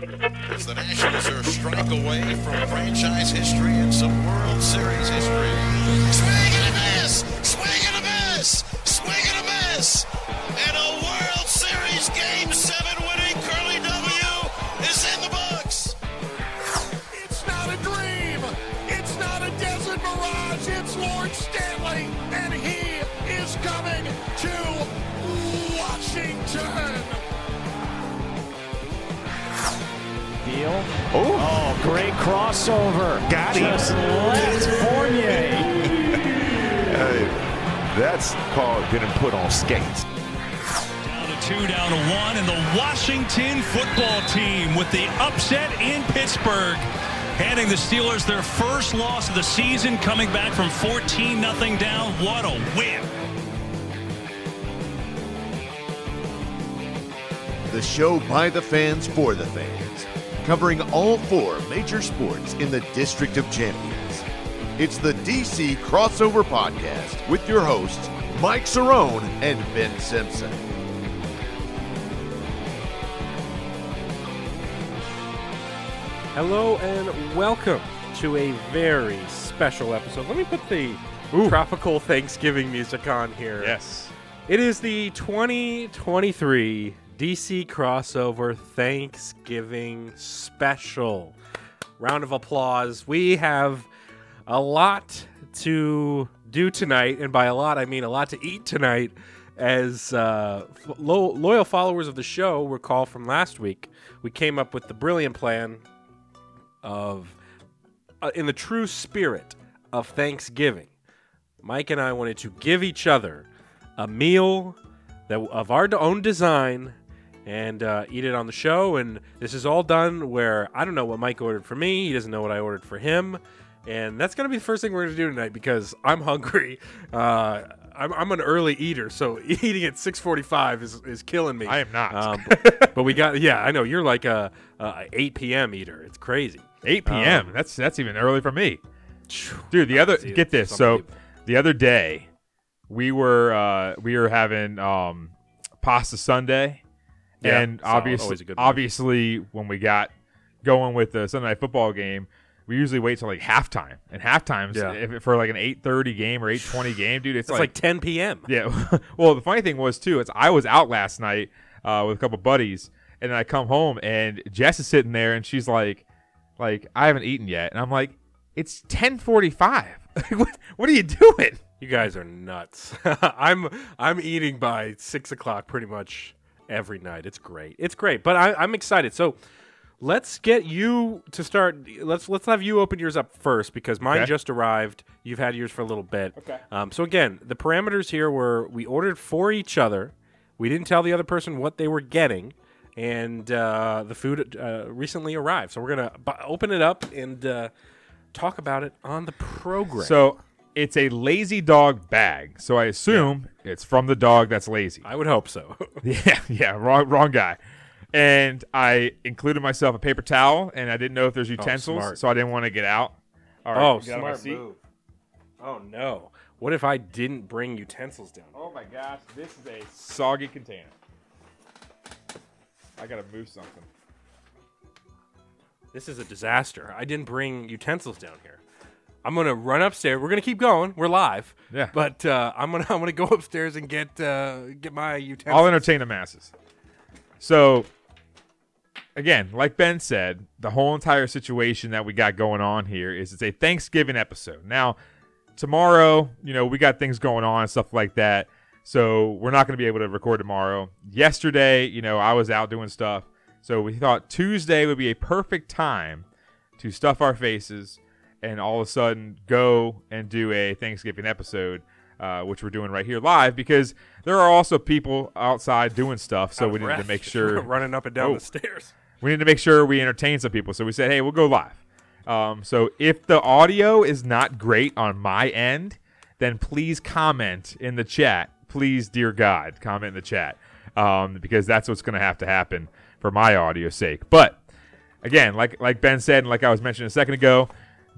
As the Nationals are a strike away from franchise history and some World Series history. Swing and a miss! Crossover. Got him. Just left Fournier. Hey, that's called getting put on skates. Down to two, down to one, and the Washington football team with the upset in Pittsburgh. Handing the Steelers their first loss of the season, coming back from 14 0 down. What a win! The show by the fans for the fans, covering all four major sports in the District of Champions. It's the DC Crossover Podcast with your hosts, Mike Cerrone and Ben Simpson. Hello and welcome to a very special episode. Let me put the tropical Thanksgiving music on here. Yes. It is the 2023 DC crossover Thanksgiving special. Round of applause. We have a lot to do tonight, and by a lot, I mean a lot to eat tonight. As uh, lo- loyal followers of the show recall from last week, we came up with the brilliant plan of, uh, in the true spirit of Thanksgiving, Mike and I wanted to give each other a meal that of our own design and uh, eat it on the show. And this is all done where I don't know what Mike ordered for me. He doesn't know what I ordered for him. And that's going to be the first thing we're going to do tonight because I'm hungry. Uh, I'm, I'm an early eater, so eating at 6:45 is, is killing me. I am not. Um, but, but we got yeah, I know you're like a, a 8 p.m. eater. It's crazy. 8 p.m. Um, that's that's even early for me, dude. The other get this. So the other day, we were uh, we were having um, pasta Sunday, Yeah, and obviously, obviously, when we got going with the Sunday night football game, we usually wait till like halftime. And halftimes, Yeah. if for like an 8:30 game or 8:20 game, dude, it's, It's like 10 p.m. Yeah. well, the funny thing was too is I was out last night uh, with a couple buddies, and then I come home and Jess is sitting there, and she's like, "Like I haven't eaten yet," and I'm like, "It's 10:45. what, what are you doing?" You guys are nuts. I'm I'm eating by six o'clock pretty much every night. It's great. It's great. But I, I'm excited. So let's get you to start. Let's let's have you open yours up first because mine Okay. just arrived. You've had yours for a little bit. Okay. Um, so again, the parameters here were we ordered for each other. We didn't tell the other person what they were getting, and uh, the food uh, recently arrived. So we're gonna bu- open it up and uh, talk about it on the program. So it's a lazy dog bag. So I assume it's from the dog that's lazy. I would hope so. Yeah, yeah, wrong, wrong guy. And I included myself a paper towel, and I didn't know if there's oh, utensils, smart. so I didn't want to get out. All right, Oh, get out of my smart move. Oh no! What if I didn't bring utensils down? Oh my gosh, this is a soggy container. I gotta move something. This is a disaster. I didn't bring utensils down here. I'm gonna run upstairs. We're gonna keep going. We're live. Yeah. But uh, I'm gonna I'm gonna go upstairs and get uh, get my utensils. I'll entertain the masses. So, again, like Ben said, the whole entire situation that we got going on here is it's a Thanksgiving episode. Now, tomorrow, you know, we got things going on and stuff like that. So, we're not going to be able to record tomorrow. Yesterday, you know, I was out doing stuff. So, we thought Tuesday would be a perfect time to stuff our faces and all of a sudden go and do a Thanksgiving episode, uh, which we're doing right here live because there are also people outside doing stuff. So we need to make sure running up and down Oh. the stairs. we need to make sure we entertain some people. So we said, hey, we'll go live. Um, so if the audio is not great on my end, then please comment in the chat. Please, dear God, comment in the chat um, because that's what's going to have to happen for my audio sake. But again, like like Ben said, and like I was mentioning a second ago,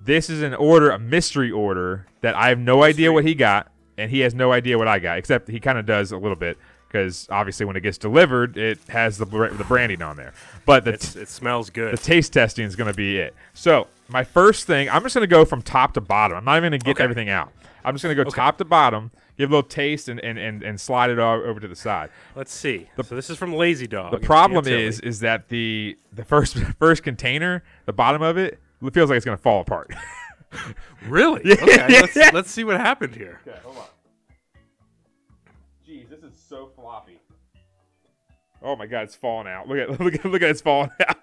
this is an order, a mystery order that I have no idea what he got, and he has no idea what I got, except he kind of does a little bit. because obviously when it gets delivered, it has the the branding on there. But the it smells good. the taste testing is going to be it. So my first thing, I'm just going to go from top to bottom. I'm not even going to get Okay. everything out. I'm just going to go top to bottom, give a little taste, and and, and, and slide it all over to the side. Let's see. so this is from Lazy Dog. The problem is is that the the first first container, the bottom of it, it feels like it's going to fall apart. really okay. Let's, let's see what happened here. Okay, hold on. Jeez, this is so floppy. Oh my god, it's falling out. Look at look at look at it's falling out.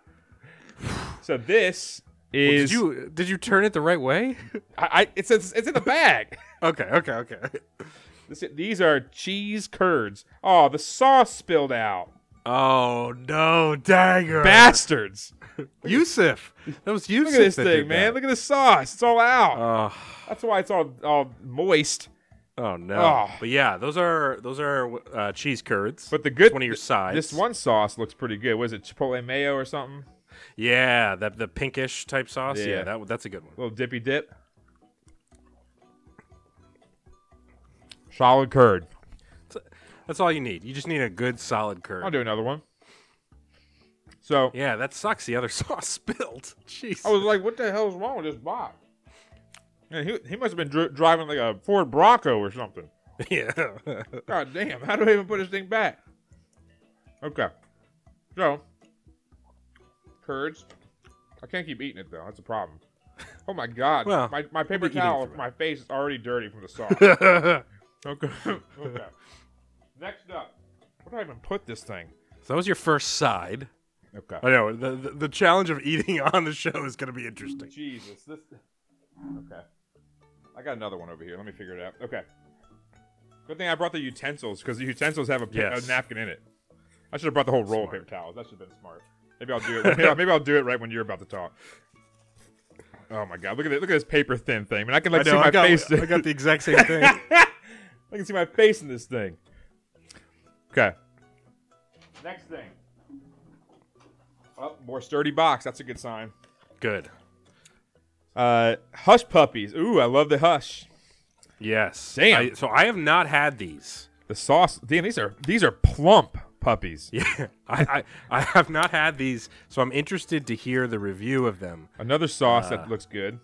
So this Well, is did you did you turn it the right way? I, I it's, it's it's in the bag. okay, okay, okay. This, these are cheese curds. Oh, the sauce spilled out. Oh no, dagger! Bastards! Yusuf. That was Yusuf. Look at this thing, man. that. Look at the sauce. It's all out. Oh, That's why it's all all moist. oh no. Oh. But yeah, those are those are uh, cheese curds. But the good It's one of your sides. This one sauce looks pretty good. Was it chipotle mayo or something? yeah, that the pinkish type sauce. Yeah. Yeah, that that's a good one. little dippy dip. Solid curd. That's all you need. You just need a good solid curd. I'll do another one. So Yeah, that sucks. The other sauce spilled. Jeez. I was like, "What the hell is wrong with this box?" Man, he he must have been dri- driving like a Ford Bronco or something. yeah. God damn! How do I even put this thing back? Okay, so curds. I can't keep eating it though. That's a problem. Oh my god! Well, my my paper we'll be eating towel, my face is already dirty from the sauce. okay. okay. Next up, where do I even put this thing? So that was your first side. Okay. I know the, the the challenge of eating on the show is going to be interesting. Jesus, this. Okay. I got another one over here. Let me figure it out. Okay. Good thing I brought the utensils because the utensils have a, pa- Yes. a napkin in it. I should have brought the whole roll of paper towels. That should have been smart. Maybe I'll do it. maybe, I'll, maybe I'll do it right when you're about to talk. Oh my god! Look at it! Look at this paper thin thing. I mean, I can like I know, see my I got, face. I got the exact same thing. I can see my face in this thing. Okay. Next thing. Oh, more sturdy box. That's a good sign. Good. Uh, hush puppies. Ooh, I love the hush. Yes. Damn. I- so I have not had these. The sauce. Damn, these are these are plump puppies. Yeah. I, I I have not had these, so I'm interested to hear the review of them Another sauce Uh, that looks good.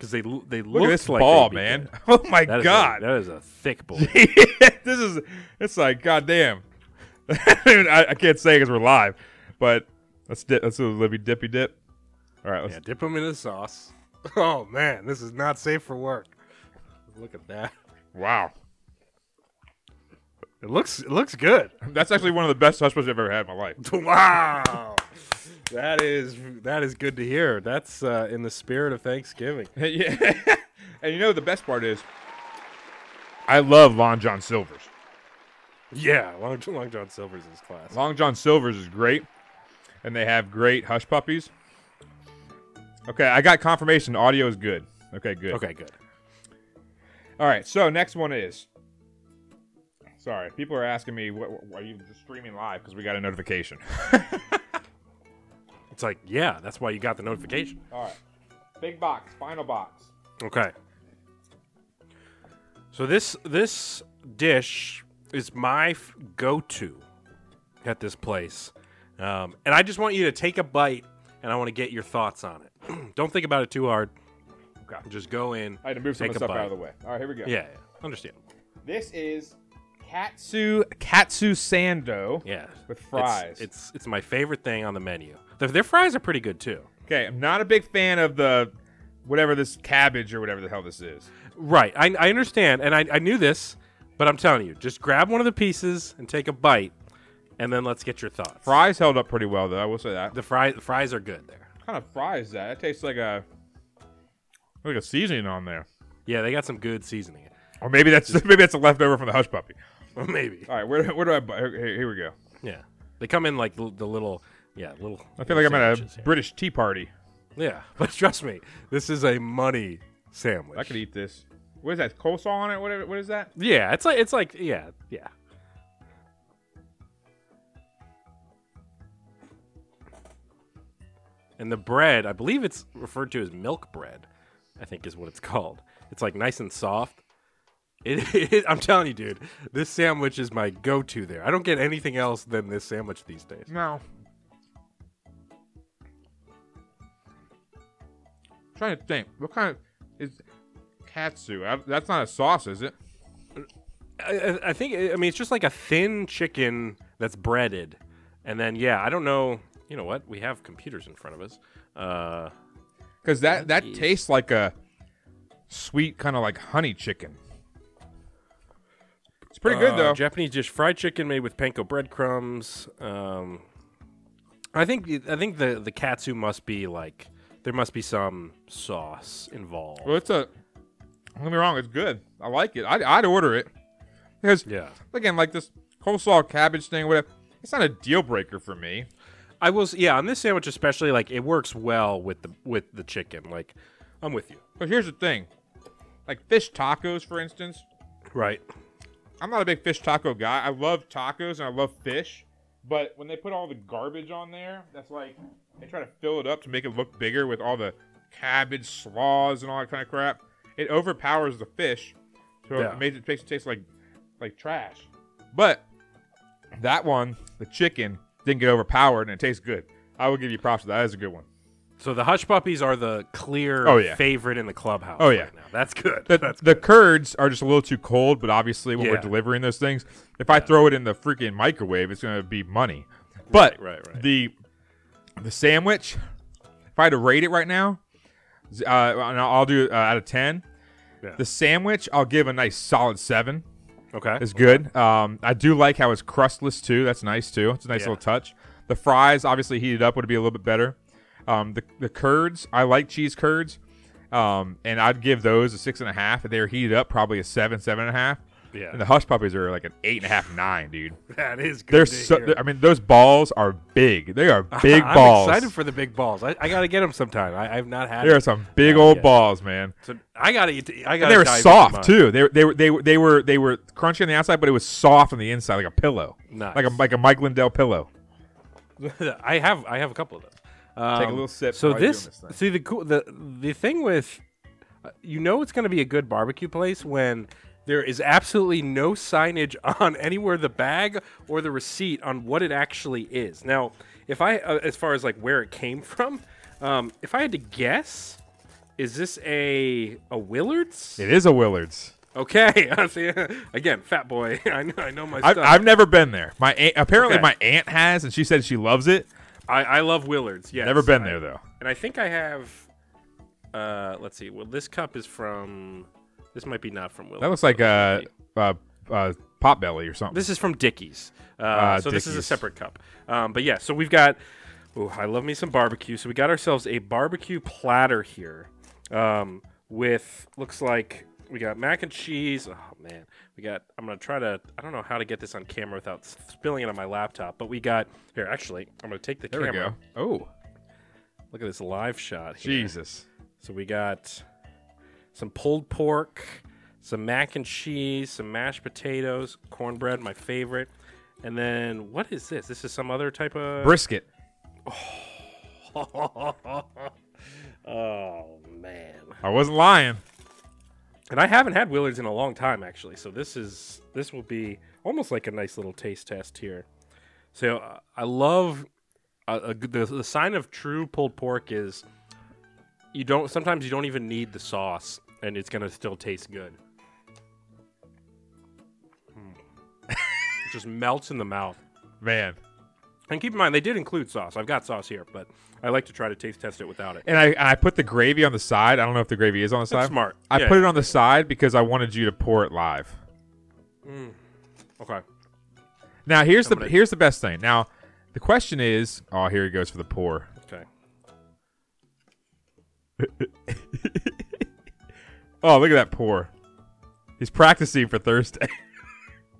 Because they they Look at this like ball, man. good. Oh my That is a- god. that is a thick ball. this is it's like goddamn. I, I can't say because we're live, but let's dip, let's do a Libby dippy dip. All right, let's yeah, dip them in the sauce. Oh man, this is not safe for work. Look at that. wow. It looks it looks good. That's actually one of the best hush I've ever had in my life. Wow. That is that is good to hear. That's uh, in the spirit of Thanksgiving. yeah. and you know the best part is, I love Long John Silver's. Yeah, Long, Long John Silver's is class. Long John Silver's is great, and they have great hush puppies. Okay, I got confirmation. Audio is good. Okay, good. Okay, good. All right. So next one is. Sorry, people are asking me, what, what- are you just streaming live? Because we got a notification. It's like, yeah, that's why you got the notification. All right. Big box, final box. Okay. So this this dish is my f- go-to at this place, um, and I just want you to take a bite, and I want to get your thoughts on it. Don't think about it too hard. Okay. Just go in. I had to move some take of a the stuff out of the way. All right, here we go. Yeah, yeah, understand. This is katsu katsu sando. Yeah, With It's- fries. It's it's, my favorite thing on the menu. Their, their fries are pretty good too. Okay, I'm not a big fan of the whatever this cabbage or whatever the hell this is. Right, I, I understand, and I, I knew this, but I'm telling you, just grab one of the pieces and take a bite, and then let's get your thoughts. Fries held up pretty well though. I will say that. The fries the fries are good there. What kind of fries is that? That tastes like a like a seasoning on there. Yeah, they got some good seasoning. Or maybe that's maybe that's a leftover from the hush puppy. Maybe. All right, where, where do I? bu- Here, here we go. Yeah, they come in like the, the little yeah little. I feel like I'm at a sandwiches. British tea party. Yeah, but trust me, this is a money sandwich. I could eat this. What is that? Coleslaw on it? What, what is that? Yeah, it's like it's like yeah yeah. And the bread, I believe it's referred to as milk bread. I think is what it's called. It's like nice and soft. It, it, I'm telling you, dude, this sandwich is my go-to there. I don't get anything else than this sandwich these days. No. Trying to think. What kind of is katsu? I, that's not a sauce, is it? I, I- think I mean it's just like a thin chicken that's breaded, and then yeah, I don't know. You know what? We have computers in front of us. Uh, Because that that Jeez. tastes like a sweet kind of like honey chicken. It's pretty good uh, though. Japanese dish fried chicken made with panko breadcrumbs. Um, I think I think the the katsu must be like there must be some sauce involved. well, it's a. Don't get me wrong. It's good. I like it. I'd, I'd order it because Yeah. again, like this coleslaw cabbage thing, whatever. It's not a deal breaker for me. I was yeah on this sandwich especially like it works well with the with the chicken. Like I'm with you. But here's the thing, like fish tacos, for instance. Right. I'm not a big fish taco guy. I love tacos and I love fish, but when they put all the garbage on there, that's like they try to fill it up to make it look bigger with all the cabbage slaws and all that kind of crap. It overpowers the fish, so Yeah. it makes it makes it taste like like trash. But that one, the chicken, didn't get overpowered and it tastes good. I will give you props for that. That is a good one. So the hush puppies are the clear Oh, yeah. favorite in the clubhouse. Oh, yeah. right now. that's good. The, that's the curds are just a little too cold, but obviously when we're delivering those things, if I throw it in the freaking microwave, it's gonna be money. But right, right, right. the the sandwich, if I had to rate it right now, uh, I'll do uh, out of ten. Yeah. The sandwich, I'll give a nice solid seven. okay. It's good. Um, I do like how it's crustless too. That's nice too. It's a nice Yeah. little touch. The fries, obviously heated up, would be a little bit better. Um, the the curds, I like cheese curds, um, and I'd give those a six and a half. If they're heated up, probably a seven, seven and a half. Yeah. And the hush puppies are like an eight and a half, nine, dude. that is good. They're so. hear. I mean, those balls are big. They are big I'm balls. excited for the big balls. I, I got to get them sometime. I, I've not had. There are some big old yeah. balls, man. So I got to. I got. They were soft too. They were they were they were they were they were crunchy on the outside, but it was soft on the inside, like a pillow, Nice. like a like a Mike Lindell pillow. I have. I have a couple of those. Um, Take a little sip So this, this see the cool the the thing with, uh, you know, it's going to be a good barbecue place when there is absolutely no signage on anywhere the bag or the receipt on what it actually is. Now, if I, uh, as far as like where it came from, um, if I had to guess, is this a a Willards? It is a Willards. Okay, See, again, fat boy. I know, I know my I've, stuff. I've never been there. My aunt, apparently Okay. my aunt has, and she said she loves it. I, I love Willards. Yes, Never been I- there though. And I think I have. Uh, let's see. Well, this cup is from. This might be not from Willards. That looks like a, uh uh Potbelly or something. This is from Dickey's. Uh, Ah, so this is a separate cup. Um, but yeah, so we've got. Oh, I love me some barbecue. So we got ourselves a barbecue platter here, um, with looks like we got mac and cheese. Oh man, we got. I'm gonna try to. I don't know how to get this on camera without spilling it on my laptop. But we got here. Actually, I'm gonna take the there we camera. go. Oh, Look at this live shot. Here. Jesus. So we got some pulled pork, some mac and cheese, some mashed potatoes, cornbread, my favorite. And then what is this? This is some other type of Brisket. Oh man. I wasn't lying. And I haven't had Willards in a long time actually. So this is this will be almost like a nice little taste test here. So uh, I love uh, a the, the sign of true pulled pork is you don't sometimes you don't even need the sauce and it's going to still taste good. Mm. it just melts in the mouth. Man. And keep in mind they did include sauce. I've got sauce here, but I like to try to taste test it without it. And I, I put the gravy on the side. I don't know if the gravy is on the side. smart. I Yeah. put it on the side because I wanted you to pour it live. Okay. Now here's the gonna- here's the best thing. Now the question is, oh, here he goes for the pour. Oh, look at that pour. He's practicing for Thursday.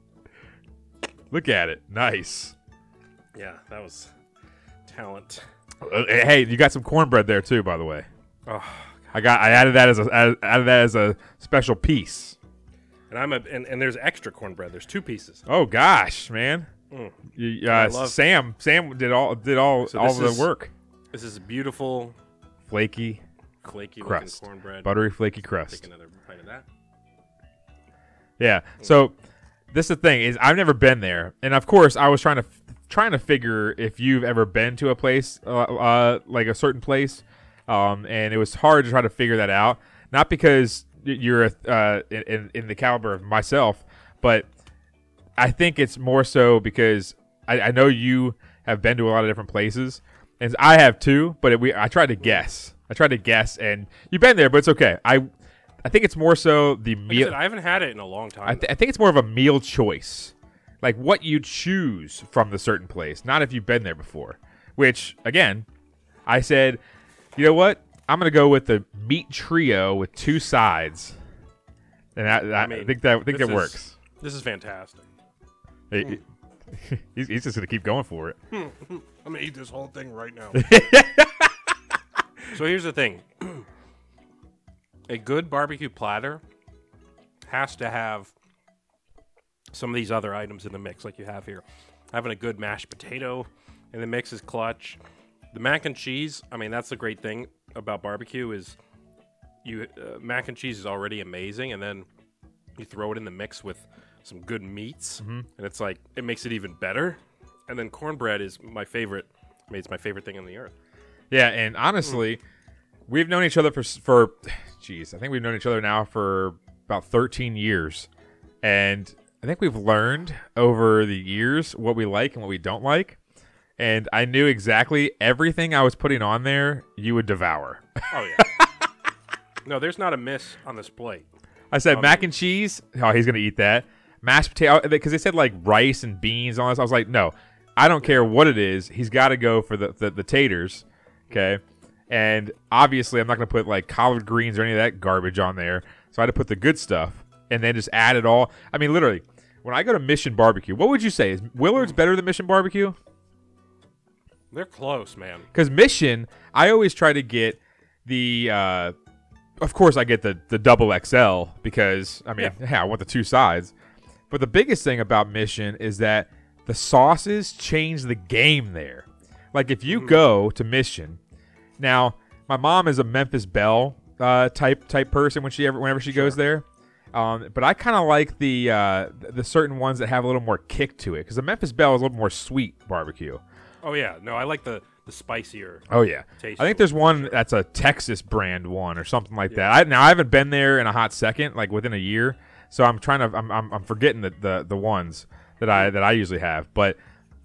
look at it. Nice. Yeah, that was talent. Uh, hey, you got some cornbread there too, by the way. Oh, I got I added that as a added that as a special piece. And I'm a and, and there's extra cornbread. There's two pieces. Oh gosh, man. You, uh, love- Sam Sam did all did all So all the is- work. This is beautiful, Flaky flaky crust, cornbread. buttery flaky Take crust. another bite of that. Yeah. So this is the thing is I've never been there, and of course I was trying to trying to figure if you've ever been to a place uh, uh, like a certain place, um, and it was hard to try to figure that out. Not because you're uh, in in the caliber of myself, but I think it's more so because I, I know you have been to a lot of different places, and I have too. But it, we I tried to guess. I tried to guess, and you've been there, but it's okay. I I think it's more so the Like I, meal. said, I haven't had it in a long time. I, th- I think it's more of a meal choice, like what you choose from the certain place, not if you've been there before. Which again, I said, you know what? I'm gonna go with the meat trio with two sides, and I, I, mean, think that I think that is- works. this is fantastic. He- he's, he's just gonna keep going for it. Hmm, hmm. I'm gonna eat this whole thing right now. so here's the thing: a good barbecue platter has to have some of these other items in the mix, like you have here. Having a good mashed potato in the mix is clutch. The mac and cheese, I mean, that's the great thing about barbecue is you uh, mac and cheese is already amazing, and then you throw it in the mix with some good meats, and it's like it makes it even better. And then cornbread is my favorite. I mean, it's my favorite thing on the earth. Yeah, and honestly, hmm. we've known each other for for, jeez, I think we've known each other now for about 13 years, and I think we've learned over the years what we like and what we don't like. And I knew exactly everything I was putting on there you would devour. Oh yeah. no, there's not a miss on this plate. I said um, mac and cheese. Oh, he's gonna eat that. Mashed potato because they said like rice and beans and all this. I was like, no, I don't care what it is. He's got to go for the, the the taters. Okay, and obviously I'm not gonna put like collard greens or any of that garbage on there. So I had to put the good stuff and then just add it all. I mean, literally, when I go to Mission Barbecue, what would you say is Willard's better than Mission Barbecue? They're close, man. Because Mission, I always try to get the. Uh, of course, I get the the double XL because I mean, yeah. I want the two sides. But the biggest thing about Mission is that the sauces change the game there. Like if you go to Mission, now my mom is a Memphis Belle uh, type type person when she ever whenever she goes there. Um, but I kind of like the uh, the certain ones that have a little more kick to it because the Memphis Belle is a little more sweet barbecue. Oh yeah. No, I like the the spicier. Oh yeah, Taste I think there's one sure. that's a Texas brand one or something like that. I, now I haven't been there in a hot second, like within a year, so I'm trying to I'm I'm, I'm forgetting the, the the ones that I that I usually have. But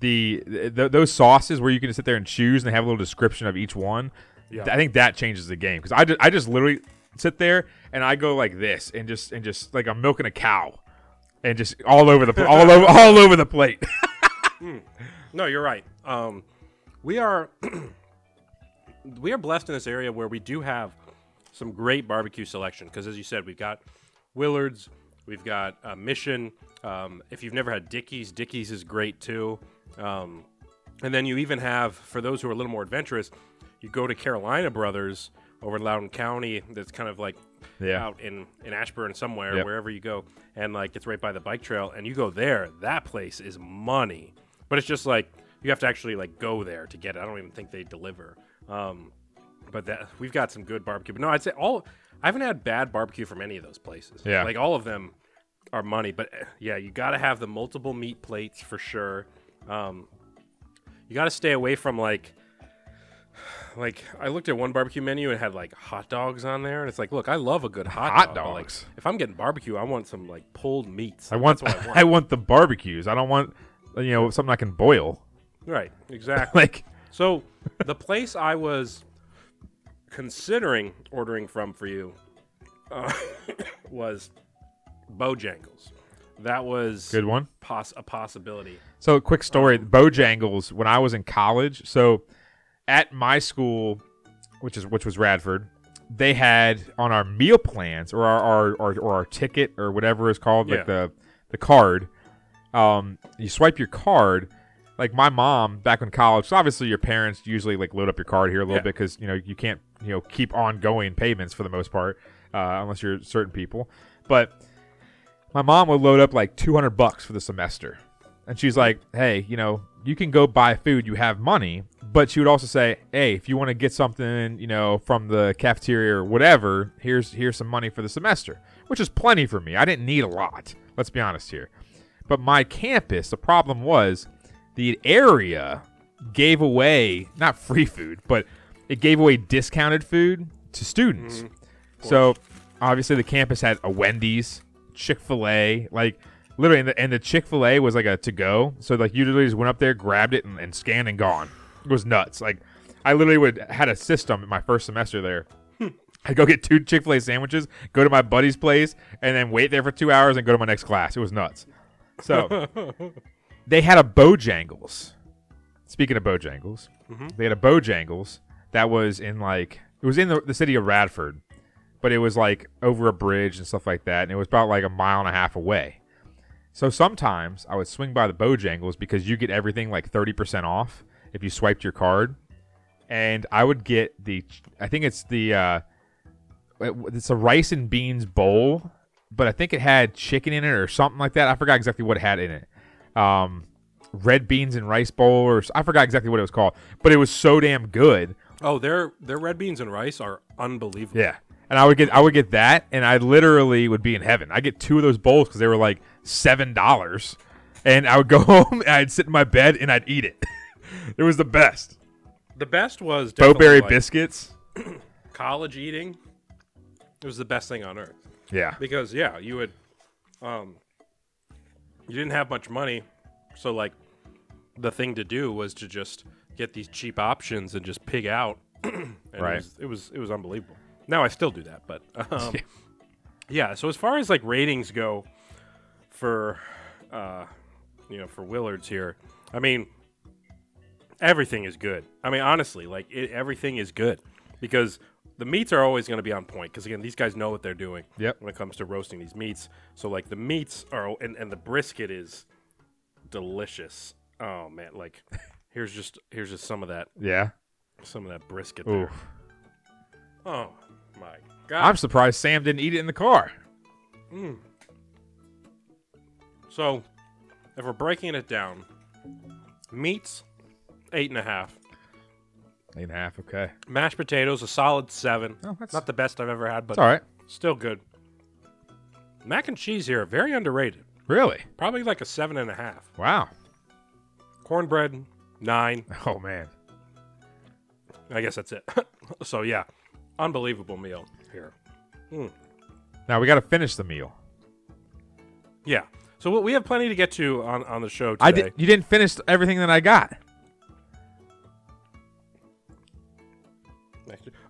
the, those sauces where you can just sit there and choose and they have a little description of each one. Yeah. I think that changes the game because I just, I just literally sit there and I go like this and just and just like I'm milking a cow and just all over the pl- all over all over the plate. No, you're right. Um, we are we are blessed in this area where we do have some great barbecue selection because, as you said, we've got Willards, we've got uh, Mission. Um, if you've never had Dickey's, Dickey's is great too. Um, and then you even have, for those who are a little more adventurous, you go to Carolina Brothers over in Loudoun County. That's kind of like Yeah. out in in Ashburn somewhere, Yep. wherever you go, and like it's right by the bike trail. And you go there, that place is money. But it's just like you have to actually like go there to get it. I don't even think they deliver. Um, but that we've got some good barbecue. But no, I'd say all. I haven't had bad barbecue from any of those places. Yeah. like all of them are money. But eh, yeah, you got to have the multiple meat plates for sure. Um, you got to stay away from like like I looked at one barbecue menu and it had like hot dogs on there, and it's like, look, I love a good hot, Hot dog, but, like, dogs? if I'm getting barbecue, I want some like pulled meats. I want, I I want. want the barbecues. I don't want you know something I can boil. right, exactly. Like so, the place I was considering ordering from for you uh, was Bojangles. That was good one. poss- a possibility. So, quick story: Bojangles. When I was in college, so at my school, which is which was Radford, they had on our meal plans or our our, or, or our ticket or whatever it's called, Yeah. like the the card. Um, you swipe your card. Like my mom back in college, so obviously your parents usually like load up your card here a little Yeah. bit because you know you can't you know keep ongoing payments for the most part uh, unless you're certain people. But my mom would load up like 200 bucks for the semester. And she's like, hey, you know, you can go buy food, you have money. But she would also say, hey, if you want to get something, you know, from the cafeteria or whatever, here's here's some money for the semester, which is plenty for me. I didn't need a lot. Let's be honest here. But my campus, the problem was the area gave away not free food, but it gave away discounted food to students. Mm-hmm. so obviously the campus had a Wendy's, Chick Fil A, like literally, and the, and the Chick Fil A was like a to go. So like you literally just went up there, grabbed it, and, and scanned and gone. It was nuts. Like I literally would had a system in my first semester there. I'd go get two Chick Fil A sandwiches, go to my buddy's place, and then wait there for two hours and go to my next class. It was nuts. So they had a Bojangles. Speaking of Bojangles, mm-hmm. they had a Bojangles that was in like it was in the, the city of Radford, but it was like over a bridge and stuff like that, and it was about like a mile and a half away. So sometimes I would swing by the Bojangles because you get everything like thirty percent off if you swiped your card, and I would get the I think it's the uh, it's a rice and beans bowl, but I think it had chicken in it or something like that. I forgot exactly what it had in it. Um, red beans and rice bowl, or I forgot exactly what it was called, but it was so damn good. Oh, their their red beans and rice are unbelievable. Yeah, and I would get I would get that, and I literally would be in heaven. I get two of those bowls because they were like seven dollars, and I would go home and I'd sit in my bed and I'd eat it. it was the best. The best was Bo-Berry like, biscuits. college eating. It was the best thing on earth Yeah, because yeah, you would, um, you didn't have much money, so like, the thing to do was to just get these cheap options and just pig out. and Right. It was, it was it was unbelievable. Now I still do that, but um, yeah. So as far as like ratings go, for uh, you know, for Willards here, I mean, everything is good. I mean, honestly, like it, everything is good because the meats are always going to be on point. Because again, these guys know what they're doing. Yep. When it comes to roasting these meats, so like the meats are, and, and the brisket is delicious. Oh man, like here's just here's just some of that yeah. some of that brisket Ooh, there. Oh my god! I'm surprised Sam didn't eat it in the car. Hmm. So, if we're breaking it down, meats, eight and a half. Eight and a half. Okay, Mashed potatoes, a solid seven. Oh, that's- Not the best I've ever had, but all right. still good. Mac and cheese here, very underrated. Really? Probably like a seven and a half. Wow. Cornbread, nine. Oh man. I guess that's it. so yeah, unbelievable meal here. Hmm. Now we got to finish the meal. Yeah. So we- we have plenty to get to on, on the show today. I did. You didn't finish everything that I got.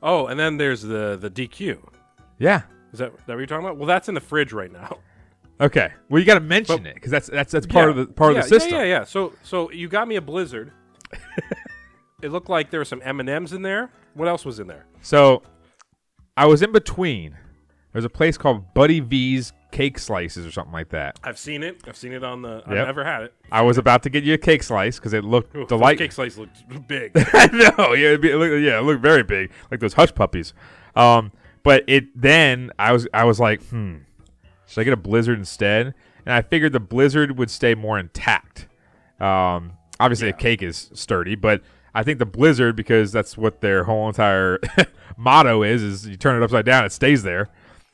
Oh, and then there's the the DQ. Yeah. Is that that what you're talking about? Well, that's in the fridge right now. Okay. Well, you got to mention But- it because that's that's that's part Yeah. of the part yeah, of the system. Yeah, yeah, yeah. So so you got me a blizzard. it looked like there were some M and M's in there. What else was in there? So I was in between. There's a place called Buddy V's Cake Slices or something like that. I've seen it. I've seen it on the. I've Yep. never had it. I was about to get you a cake slice because it looked Ooh, the delightful. Cake slice looked big. I know. Yeah, it'd be, it looked, yeah, it looked very big, like those hush puppies. Um, but it then I was I was like, hmm, should I get a blizzard instead? And I figured the blizzard would stay more intact. Um, obviously a cake is sturdy, but I think the blizzard because that's what their whole entire motto is: is you turn it upside down, it stays there.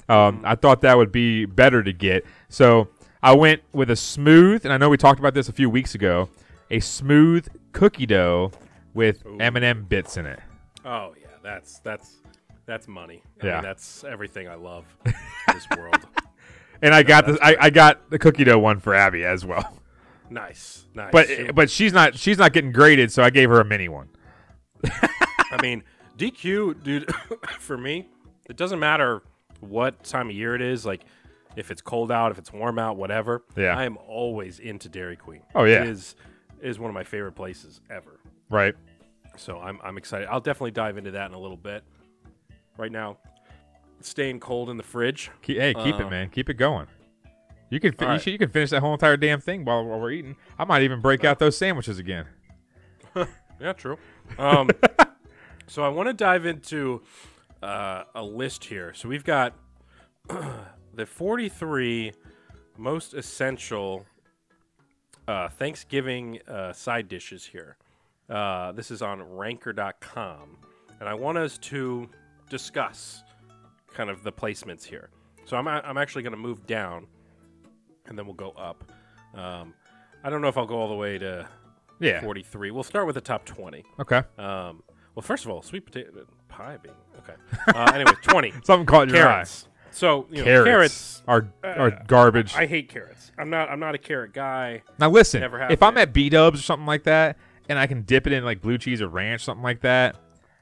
Um, I thought that would be better to get, so I went with a smooth. And I know we talked about this a few weeks ago. A smooth cookie dough with M&M bits in it. oh yeah, that's that's that's money. I Yeah. mean, that's everything I love in this world. And I got the I, I got the cookie dough one for Abby as well. Nice, nice. But but she's not she's not getting graded, so I gave her a mini one. I mean, DQ, dude, for me, it doesn't matter what time of year it is. Like, if it's cold out, if it's warm out, whatever. Yeah. I am always into Dairy Queen. Oh, yeah. It is is one of my favorite places ever. Right. So I'm I'm excited. I'll definitely dive into that in a little bit. Right now, staying cold in the fridge. Hey, keep it, Um, man. Keep it going. You can fi- all you, should, you can finish that whole entire damn thing while, while we're eating. I might even break out those sandwiches again. Yeah, true. Um, so I want to dive into uh, a list here. So we've got the 43 most essential uh, Thanksgiving uh, side dishes here. Uh, this is on ranker.com. And I want us to discuss kind of the placements here. So I'm, I'm actually going to move down and then we'll go up. Um, I don't know if I'll go all the way to Yeah. 43. We'll start with the top 20. Okay. Um, well, first of all, sweet potato pie being okay. Uh, anyway, 20 Something caught your carrots. So you know, eye. carrots. are are uh, garbage. I hate carrots. I'm not. I'm not a carrot guy. now listen, if I'm at B Dubs or something like that, and I can dip it in like blue cheese or ranch, something like that,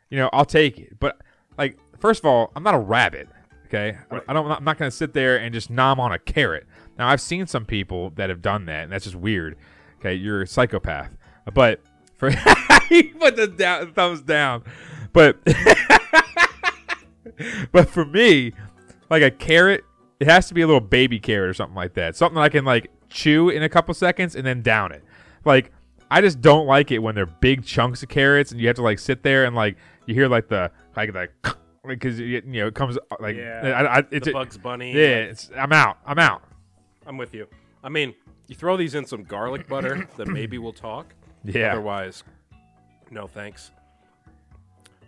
you know, I'll take it. But like, first of all, I'm not a rabbit. Okay, I- Right. I don't. I'm not going to sit there and just nom on a carrot. Now I've seen some people that have done that, and that's just weird. Okay, you're a psychopath. But for he put the down, thumbs down, but but for me, like a carrot, it has to be a little baby carrot or something like that. Something I can like chew in a couple seconds and then down it. Like I just don't like it when they're big chunks of carrots and you have to like sit there and like you hear like the like the because you know it comes like Yeah, I, I, it's the Bugs Bunny. yeah it's, I'm out I'm out I'm with you. I mean, you throw these in some garlic butter, then maybe we'll talk. yeah Otherwise, no thanks.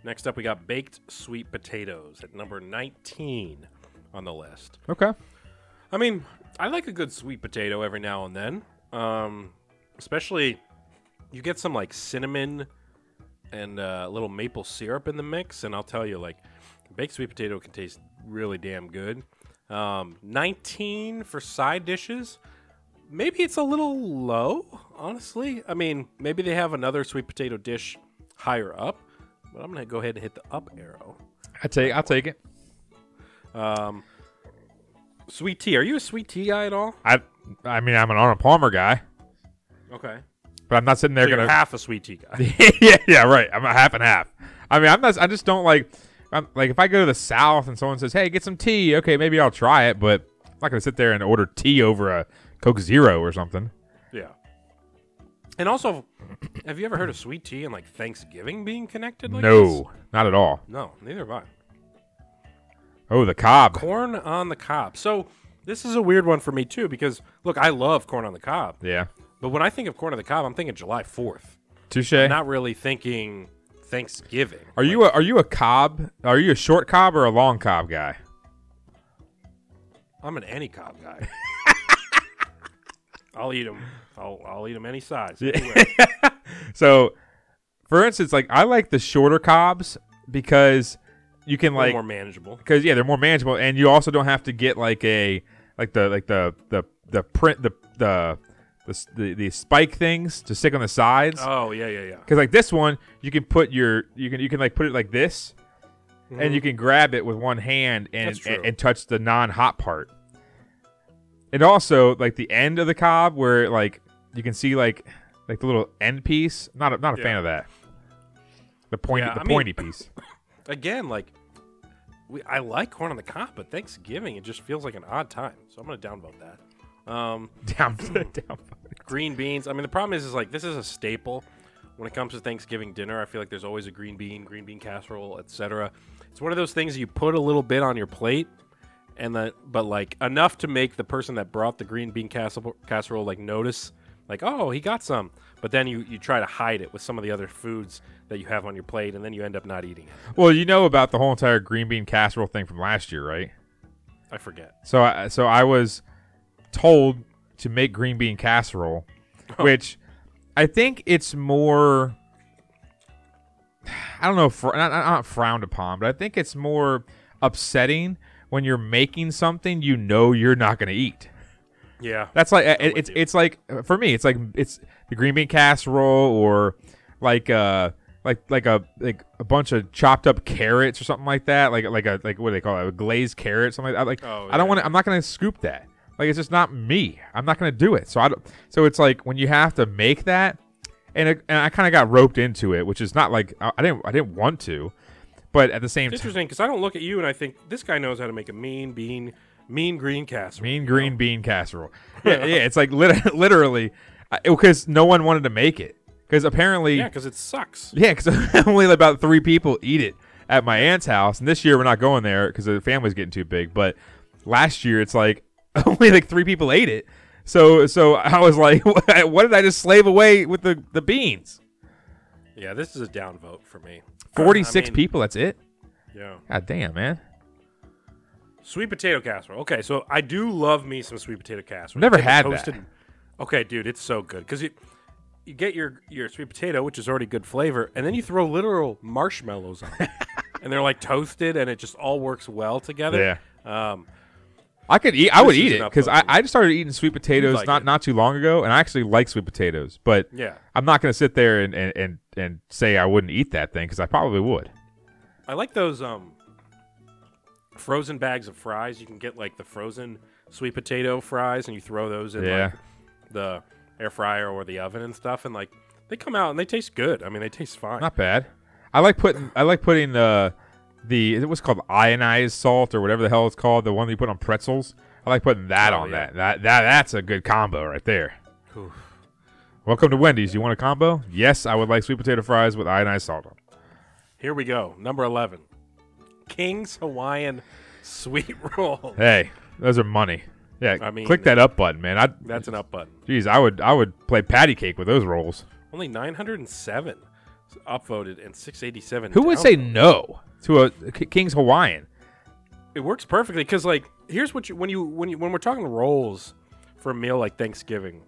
Next up, we got baked sweet potatoes at number 19 on the list. okay I mean, I like a good sweet potato every now and then. Um, especially, you get some like cinnamon and uh, a little maple syrup in the mix, and I'll tell you, like, baked sweet potato can taste really damn good. Um, 19 for side dishes. Maybe it's a little low, honestly. I mean, maybe they have another sweet potato dish higher up, but I'm gonna go ahead and hit the up arrow. I take I'll take it Um, sweet tea. Are you a sweet tea guy at all? I I mean I'm an Arnold Palmer guy Okay. but I'm not sitting there So you're gonna half a sweet tea guy. yeah, yeah, right. I'm a half and half. I mean, I'm not. I just don't like. I'm like if I go to the South and someone says, "Hey, get some tea," okay, maybe I'll try it, but I'm not gonna sit there and order tea over a Coke Zero or something. yeah. And also, have you ever heard of sweet tea and like Thanksgiving being connected? Like no, this? not at all. no, neither have I. Oh, the cob. Corn on the cob. So this is a weird one for me too because look, I love corn on the cob, Yeah, but when I think of corn on the cob, I'm thinking July Fourth. touche. Not really thinking Thanksgiving. Are you a, are you a cob? Are you a short cob or a long cob guy? I'm an any cob guy. I'll eat them. I'll, I'll eat them any size. anyway. So, for instance, like I like the shorter cobs because you can like more manageable. because yeah, they're more manageable, and you also don't have to get like a like the like the the the print the the the, the, the spike things to stick on the sides. Oh yeah, yeah, yeah. Because like this one, you can put your you can you can like put it like this, and you can grab it with one hand and Mm-hmm. And, and touch the non-hot part. And also like the end of the cob where like you can see like like the little end piece. Not a, not a fan of that. The pointy Yeah, the I mean- pointy piece. Again, like we, I like corn on the cob, but Thanksgiving it just feels like an odd time. So I'm gonna downvote that. Um, down down. green beans. I mean, the problem is, is like this is a staple when it comes to Thanksgiving dinner. I feel like there's always a green bean, green bean casserole, etc. It's one of those things you put a little bit on your plate, and that, but like enough to make the person that brought the green bean casserole, casserole like notice, like, oh, he got some. But then you you try to hide it with some of the other foods that you have on your plate, and then you end up not eating it. Well, you know about the whole entire green bean casserole thing from last year, right? I forget. So, I, so I was told to make green bean casserole, which I think it's more. I don't know, fr- not, not frowned upon, but I think it's more upsetting when you're making something you know you're not going to eat. Yeah, That's like it, it's you. it's like for me, it's like it's the green bean casserole or like uh like like a like a bunch of chopped up carrots or something like that. Like like a like what do they call it? A glazed carrot, something like that. Like Oh, I don't want to. I'm not going to scoop that. Like it's just not me. I'm not going to do it. So I don't, so it's like when you have to make that, and it, and I kind of got roped into it, which is not like I, I didn't I didn't want to, but at the same time, it's interesting because I don't look at you and I think this guy knows how to make a mean bean, mean green casserole. Mean green bean casserole. Yeah, yeah. It's like lit- literally because no one wanted to make it because apparently Yeah, because it sucks. yeah because only about three people eat it at my aunt's house, and this year we're not going there because the family's getting too big. But last year it's like only like three people ate it. So so I was like, what did I just slave away with the the beans? Yeah, this is a downvote for me. Forty six I mean, people. That's it. Yeah. God damn, man. Sweet potato casserole. Okay, so I do love me some sweet potato casserole. Never had that. Okay, dude, it's so good because you you get your your sweet potato, which is already good flavor, and then you throw literal marshmallows on it, and they're like toasted, and it just all works well together. Yeah. Um, I could eat. I would eat it because I. I just started eating sweet potatoes like not it. not too long ago, and I actually like sweet potatoes. But Yeah. I'm not going to sit there and, and, and, and say I wouldn't eat that thing because I probably would. I like those um frozen bags of fries. You can get like the frozen sweet potato fries, and you throw those in Yeah. like the air fryer or the oven and stuff, and like they come out and they taste good. I mean, they taste fine. Not bad. I like putting I like putting the the it was called ionized salt or whatever the hell it's called, the one that you put on pretzels. I like putting that Oh, on yeah. that. That that that's a good combo right there. Welcome to Wendy's. You want a combo? Yes, I would like sweet potato fries with ionized salt. on. Here we go. Number 11. King's Hawaiian Sweet Roll. Hey, those are money. Yeah, I mean- click that up button, man. I That's an up button. Jeez, I would I would play patty cake with those rolls. Only 907 upvoted and 687. Who would say no to a King's Hawaiian? It works perfectly because, like, here's what you when you when you when we're talking rolls for a meal like Thanksgiving,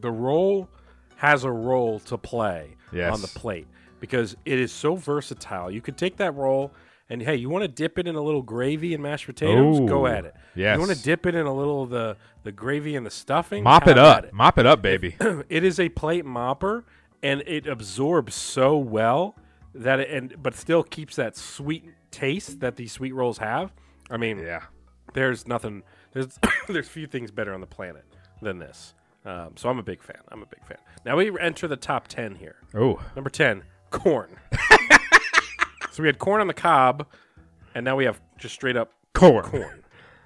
the roll has a role to play Yes. on the plate because it is so versatile. You could take that roll and hey, you want to dip it in a little gravy and mashed potatoes? Go at it. yes. You want to dip it in a little of the the gravy and the stuffing? Mop it up, it. mop it up, baby. it is a plate mopper and it absorbs so well that it and but still keeps that sweet taste that these sweet rolls have. I mean, yeah, there's nothing there's there's few things better on the planet than this. Um, so I'm a big fan. I'm a big fan. Now we enter the top ten here. Oh, Number ten, corn. so we had corn on the cob, and now we have just straight up corn. corn.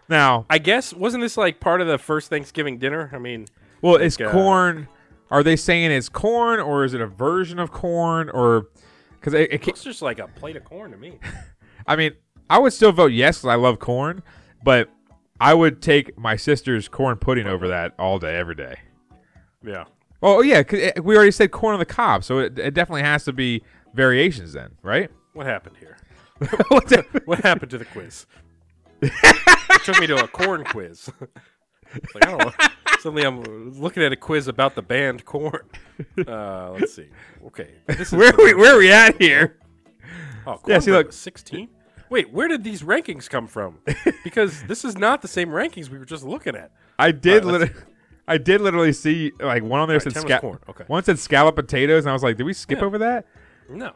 Now, I guess wasn't this like part of the first Thanksgiving dinner? I mean, well, it's uh, corn? Are they saying it's corn, or is it a version of corn, or because it, it, looks just like a plate of corn to me. I mean, I would still vote yes because I love corn, but I would take my sister's corn pudding over that all day, every day. Yeah. Oh yeah, it- we already said corn on the cob, so it, it definitely has to be variations then, right? What happened here? What's that? What happened to the quiz? it took me to a corn quiz. Like, I don't know. Suddenly I'm looking at a quiz about the band Korn. Uh, let's see. Okay. Where are we where are we at here? Oh, Yeah, see, look. 16? Wait, where did these rankings come from? Because this is not the same rankings we were just looking at. I did All right, literally, I did literally see like one on there right, said 10 sca- corn, okay. one said scallop potatoes, and I was like, did we skip Yeah. over that? No.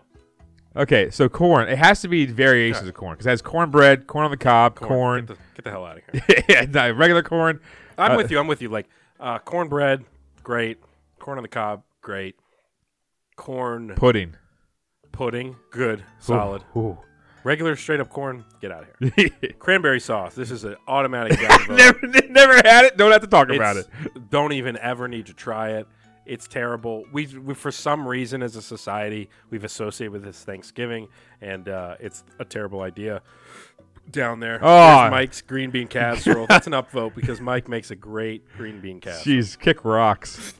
Okay, so corn. It has to be variations of corn because it has cornbread, corn on the cob, corn. Get, the, get the hell out of here. yeah, no, regular corn. I'm Uh, with you. I'm with you. Like uh, cornbread, great. Corn on the cob, great. Corn Pudding. pudding, good, solid. Ooh. Regular straight up corn, get out of here. Cranberry sauce. This is an automatic down vote. never, never had it. Don't have to talk about it. It's- Don't even ever need to try it. It's terrible. We, we for some reason as a society we've associated with this Thanksgiving, and uh, it's a terrible idea. Down there, Oh. There's Mike's green bean casserole. That's an upvote because Mike makes a great green bean casserole. Jeez, kick rocks.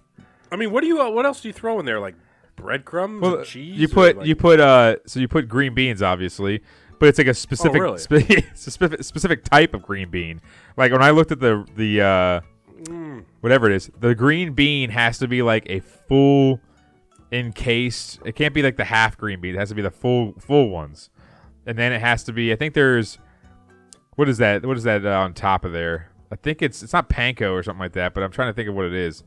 I mean, what do you? Uh, what else do you throw in there? Like breadcrumbs, Well, cheese. you put like- you put uh so you put green beans obviously, but it's like a specific really? spe- specific specific type of green bean. Like when I looked at the the uh Mm. whatever it is, the green bean has to be like a full encased. It can't be like the half green bean. It has to be the full full ones, and then it has to be. I think there's what is that? What is that uh, on top of there? I think it's it's not panko or something like that, but I'm trying to think of what it is.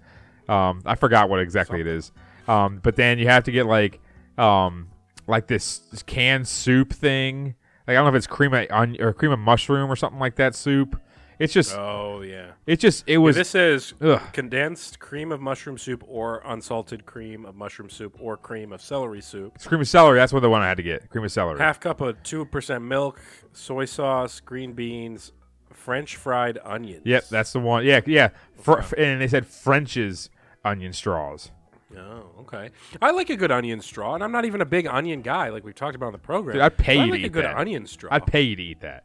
Um, I forgot what exactly it is. Um, but then you have to get like um like this, canned soup thing. Like I don't know if it's cream of onion or cream of mushroom or something like that soup. It's just Oh yeah. it just it Yeah, was this is ugh. condensed cream of mushroom soup or unsalted cream of mushroom soup or cream of celery soup. It's cream of celery. That's what the one I had to get. Cream of celery. Half cup of two percent milk, soy sauce, green beans, French fried onions. Yep, that's the one. Yeah, yeah. Fr- and they said French's onion straws. Oh, okay. I like a good onion straw, and I'm not even a big onion guy, like we've talked about on the program. Dude, I'd pay but I like to a good that. onion straw. I'd pay you to eat that.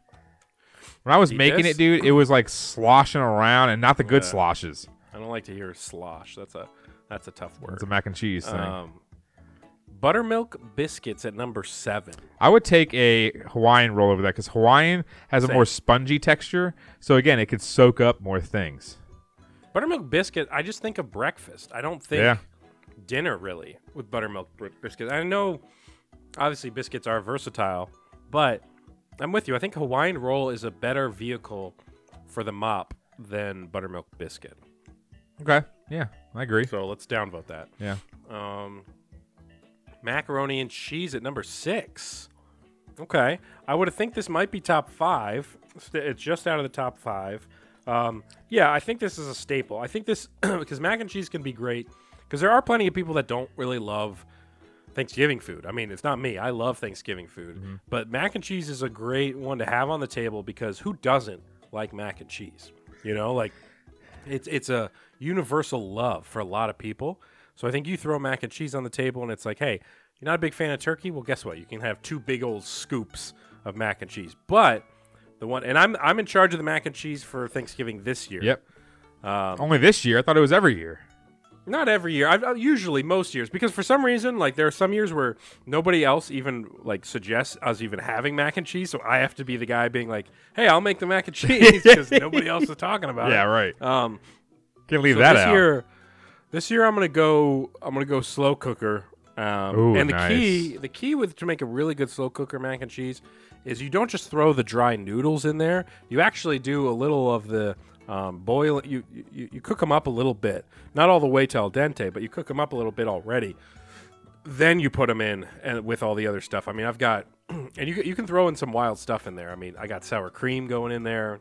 When I was Eat making this? it, dude, it was like sloshing around, and not the good Yeah. sloshes. I don't like to hear slosh. That's a that's a tough word. It's a mac and cheese thing. Um, Buttermilk biscuits at number seven. I would take a Hawaiian roll over that because Hawaiian has a more spongy texture. So again, it could soak up more things. Buttermilk biscuit, I just think of breakfast. I don't think Yeah. dinner really with buttermilk br- biscuits. I know, obviously, biscuits are versatile, but I'm with you. I think Hawaiian roll is a better vehicle for the mop than buttermilk biscuit. Okay. Yeah, I agree. So let's downvote that. Yeah. Um, macaroni and cheese at number six. Okay, I would think this might be top five. It's just out of the top five. Um, yeah, I think this is a staple. I think this because mac and cheese can be great because there are plenty of people that don't really love Thanksgiving food. I mean, it's not me. I love Thanksgiving food, but mac and cheese is a great one to have on the table because who doesn't like mac and cheese? You know, like it's it's a universal love for a lot of people. So I think you throw mac and cheese on the table and it's like, hey, you're not a big fan of turkey? Well, guess what? You can have two big old scoops of mac and cheese. But the one and I'm I'm in charge of the mac and cheese for Thanksgiving this year. Yep. Um, Only this year. I thought it was every year. Not every year. I've, uh, usually most years because for some reason, like there are some years where nobody else even like suggests us even having mac and cheese, so I have to be the guy being like, "Hey, I'll make the mac and cheese" because nobody else is talking about Yeah, it. Yeah, right. Um, Can't leave so that this out. year, this year I'm gonna go. I'm gonna go slow cooker. Um, Ooh, and the nice. key, the key with to make a really good slow cooker mac and cheese is you don't just throw the dry noodles in there. You actually do a little of the um, boil. You, you you cook them up a little bit, not all the way to al dente, but you cook them up a little bit already. Then you put them in and with all the other stuff. I mean, I've got, and you you can throw in some wild stuff in there. I mean, I got sour cream going in there.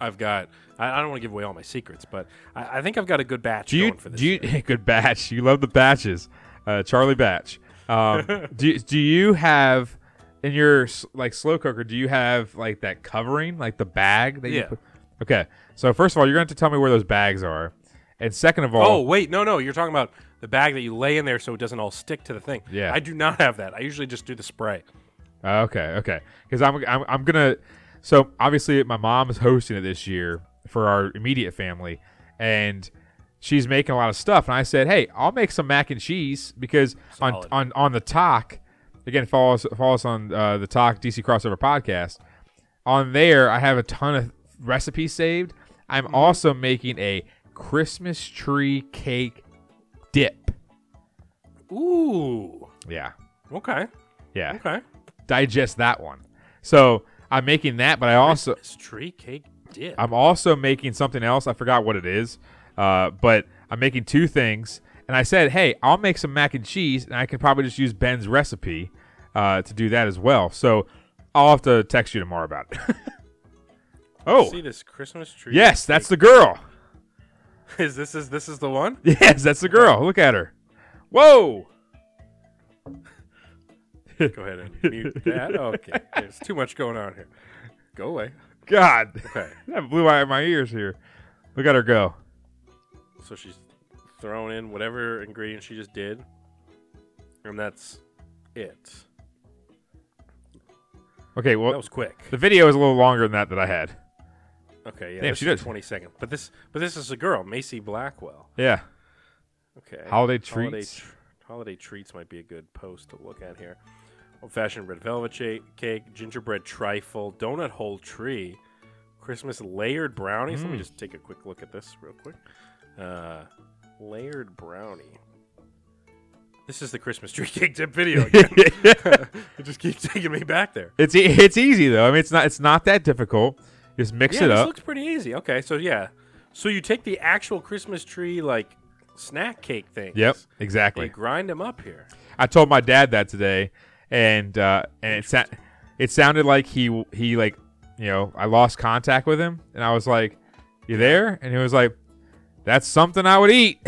I've got. I, I don't want to give away all my secrets, but I, I think I've got a good batch Do you? going for this. Do you? Good batch. You love the batches, uh, Charlie Batch. Um, do you- Do you have in your like slow cooker? Do you have like that covering, like the bag that you Yeah. put? Okay. So first of all, you're going to have to tell me where those bags are, and second of all, Oh wait, no, no, you're talking about the bag that you lay in there so it doesn't all stick to the thing. Yeah. I do not have that. I usually just do the spray. Okay, okay. Because I'm, I'm I'm gonna. So obviously, my mom is hosting it this year for our immediate family, and she's making a lot of stuff. And I said, hey, I'll make some mac and cheese because on on on the talk. Again, follow us follow us on uh, the talk DC crossover podcast. On there, I have a ton of recipes saved. I'm Mm-hmm. also making a Christmas tree cake dip. Ooh. Yeah, Okay. yeah. Okay. Digest that one. So I'm making that, but I also This tree cake dip. I'm also making something else. I forgot what it is, uh, but I'm making two things. And I said, hey, I'll make some mac and cheese, and I can probably just use Ben's recipe uh, to do that as well. So I'll have to text you tomorrow about it. oh, See this Christmas tree. yes, that's the girl. is this is this is the one? Yes, that's the girl. Look at her. Whoa. Go ahead and mute that. Okay. There's too much going on here. Go away. God, Okay. that blew out my ears here. Look at her go. So she's throwing in whatever ingredient she just did, and that's it. Okay, well, That was quick. the video is a little longer than that that I had. Okay, yeah, Damn, she did. 20 seconds. But this, but this is a girl, Macy Blackwell. Yeah. Okay. Holiday Holiday, treats. tr- holiday treats might be a good post to look at here. Old-fashioned red velvet cha- cake, gingerbread trifle, donut hole tree, Christmas layered brownies. Mm. Let me just take a quick look at this real quick. Uh, layered brownie. This is the Christmas tree cake tip video again. it just keeps taking me back there. It's e- it's easy though. I mean, it's not it's not that difficult. Just mix yeah, it up. this looks pretty easy. Okay, so yeah, so you take the actual Christmas tree like snack cake things. Yep, exactly. you grind them up here. I told my dad that today, and uh, and it sa- it sounded like he he like you know I lost contact with him, and I was like, "You there?" And he was like, "That's something I would eat."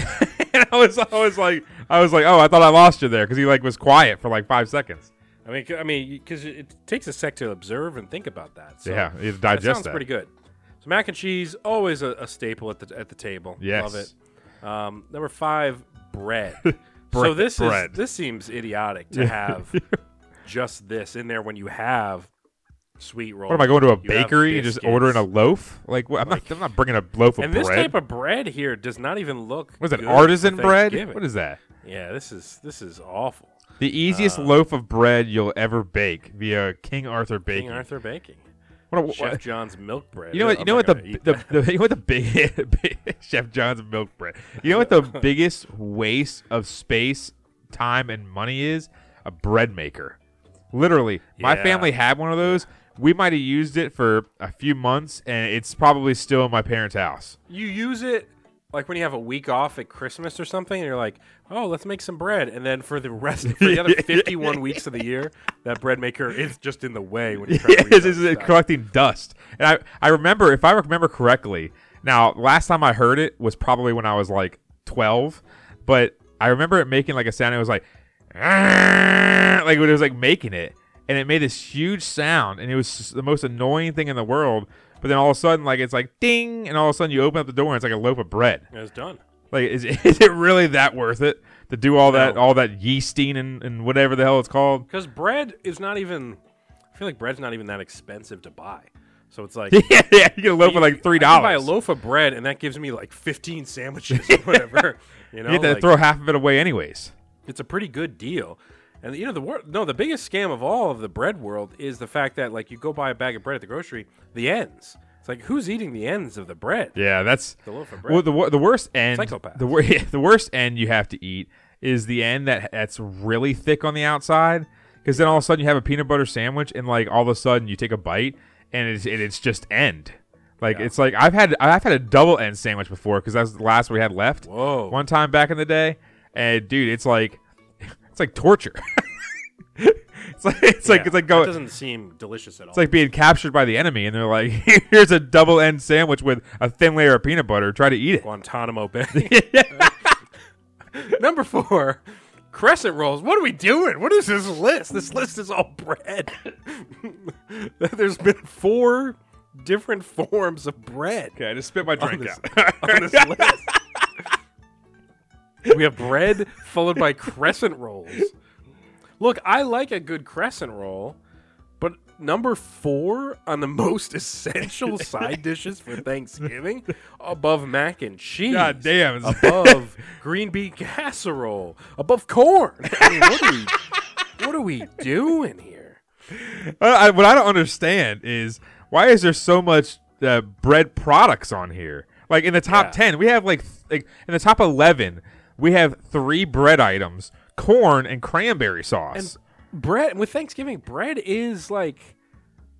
and I was I was like I was like, "Oh, I thought I lost you there," because he like was quiet for like five seconds. I mean, I mean, because it, it takes a sec to observe and think about that. So yeah, you have to that sounds that. pretty good. So mac and cheese, always a, a staple at the at the table. Yes. love it. Um, number five, bread. so this bread. is this seems idiotic to have just this in there when you have sweet roll. What am I going to a You bakery and just ordering a loaf? Like, what? I'm not. I'm not bringing a loaf of bread. And this type of bread here does not even look. what is it? Artisan bread? What is that? Yeah, this is this is awful. The easiest Uh, loaf of bread you'll ever bake via King Arthur Baking. King Arthur Baking. What, a- what- Chef John's milk bread. You know what? I'm You know what the, the, the you know what the big Chef John's milk bread. You know what the biggest waste of space, time, and money is? A bread maker. Literally, my family had one of those. We might have used it for a few months, and it's probably still in my parents' house. you use it like when you have a week off at Christmas or something, and you're like, "Oh, let's make some bread," and then for the rest for the other 51 weeks of the year, that bread maker is just in the way when you try to it's, it's collecting dust. And I, I remember, if I remember correctly, now last time I heard it was probably when I was like 12, but I remember it making like a sound. It was like, like when it was like making it, and it made this huge sound, and it was the most annoying thing in the world. But then all of a sudden, like it's like ding, and all of a sudden you open up the door and it's like a loaf of bread. It was done. Like, is, is it really that worth it to do all that, No. all that yeasting and, and whatever the hell it's called? Because bread is not even. I feel like bread's not even that expensive to buy. So it's like yeah, yeah, you get a loaf for like three I can buy a loaf of bread, and that gives me like 15 sandwiches or whatever. you know, You have to like, throw half of it away anyways. it's a pretty good deal. And you know the wor- no, the biggest scam of all of the bread world is the fact that like you go buy a bag of bread at the grocery, the ends. It's like who's eating the ends of the bread? Yeah, that's The loaf of bread. well. The the worst end, Psychopaths. the wor- the worst end you have to eat is the end that that's really thick on the outside. Because then all of a sudden you have a peanut butter sandwich, and like all of a sudden you take a bite, and it's and it's just end. Like Yeah. it's like I've had I've had a double end sandwich before because that's the last we had left. Whoa. One time back in the day, and dude, it's like it's like torture. it's like it's like it's like that going doesn't seem delicious at all. it's like being captured by the enemy, and they're like, "Here's a double end sandwich with a thin layer of peanut butter. Try to eat it." Guantanamo Bay. Number four, crescent rolls. What are we doing? What is this list? This list is all bread. There's been four different forms of bread Okay, I just spit my on drink this, out. on this list. We have bread followed by crescent rolls. Look, I like a good crescent roll, but number four on the most essential side dishes for Thanksgiving, above mac and cheese, God damn, above green bean casserole, above corn. I mean, what are we, what are we doing here? I, I- what I don't understand is why is there so much uh, bread products on here? Like in the top Yeah. ten, we have like th- like in the top eleven, we have three bread items: corn and cranberry sauce. bread with Thanksgiving, bread is like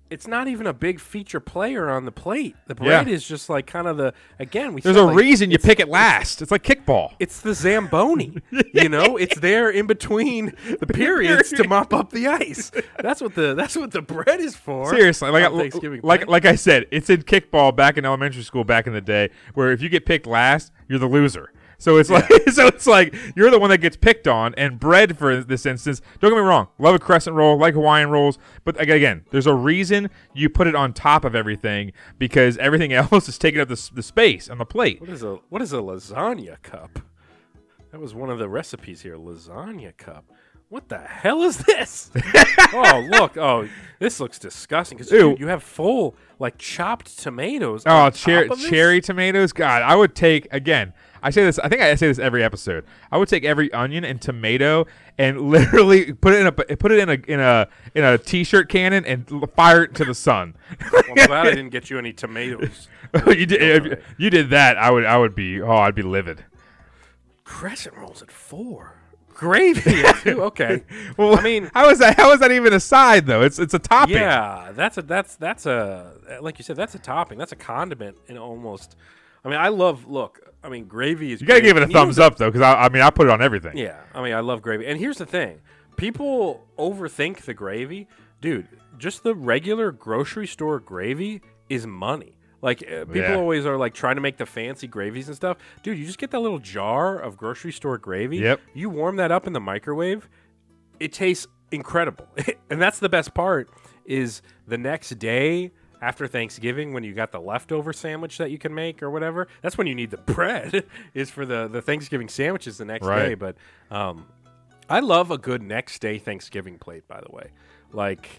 it's not even a big feature player on the plate. The bread Yeah. is just like kind of the again. We There's a like, reason you pick it last. It's like kickball. It's the zamboni, you know. It's there in between the periods to mop up the ice. That's what the that's what the bread is for. Seriously, like Thanksgiving like like I said, it's in kickball back in elementary school back in the day, where if you get picked last, you're the loser. So it's like so it's like you're the one that gets picked on, and bread for this instance. Don't get me wrong, love a crescent roll, like Hawaiian rolls, but again, there's a reason you put it on top of everything because everything else is taking up the, the space on the plate. What is a what is a lasagna cup? That was one of the recipes here. Lasagna cup. What the hell is this? oh look! Oh, this looks disgusting. Because you have full like chopped tomatoes. Oh, on cher- top of this? cherry tomatoes. God, I would take again. I say this. I think I say this every episode. I would take every onion and tomato and literally put it in a put it in a in a in a t-shirt cannon and fire it to the sun. Well, I'm glad I didn't get you any tomatoes. you did if you- did that. I would I would be oh I'd be livid. Crescent rolls at four. Gravy at two. Okay. Well, I mean, how is that? How is that even a side though? It's it's a topping. Yeah, that's a that's that's a like you said that's a topping. That's a condiment in almost. I mean, I love. Look, I mean, gravy is. You gotta great. give it a And thumbs up though, because I, I mean I put it on everything. Yeah, I mean, I love gravy. And here's the thing: people overthink the gravy, dude. Just the regular grocery store gravy is money. Like uh, people Yeah. always are like trying to make the fancy gravies and stuff. Dude, you just get that little jar of grocery store gravy. Yep. You warm that up in the microwave. It tastes incredible. and that's the best part is the next day after Thanksgiving when you got the leftover sandwich that you can make or whatever. That's when you need the bread is for the the Thanksgiving sandwiches the next Right. day, but um I love a good next day Thanksgiving plate, by the way. Like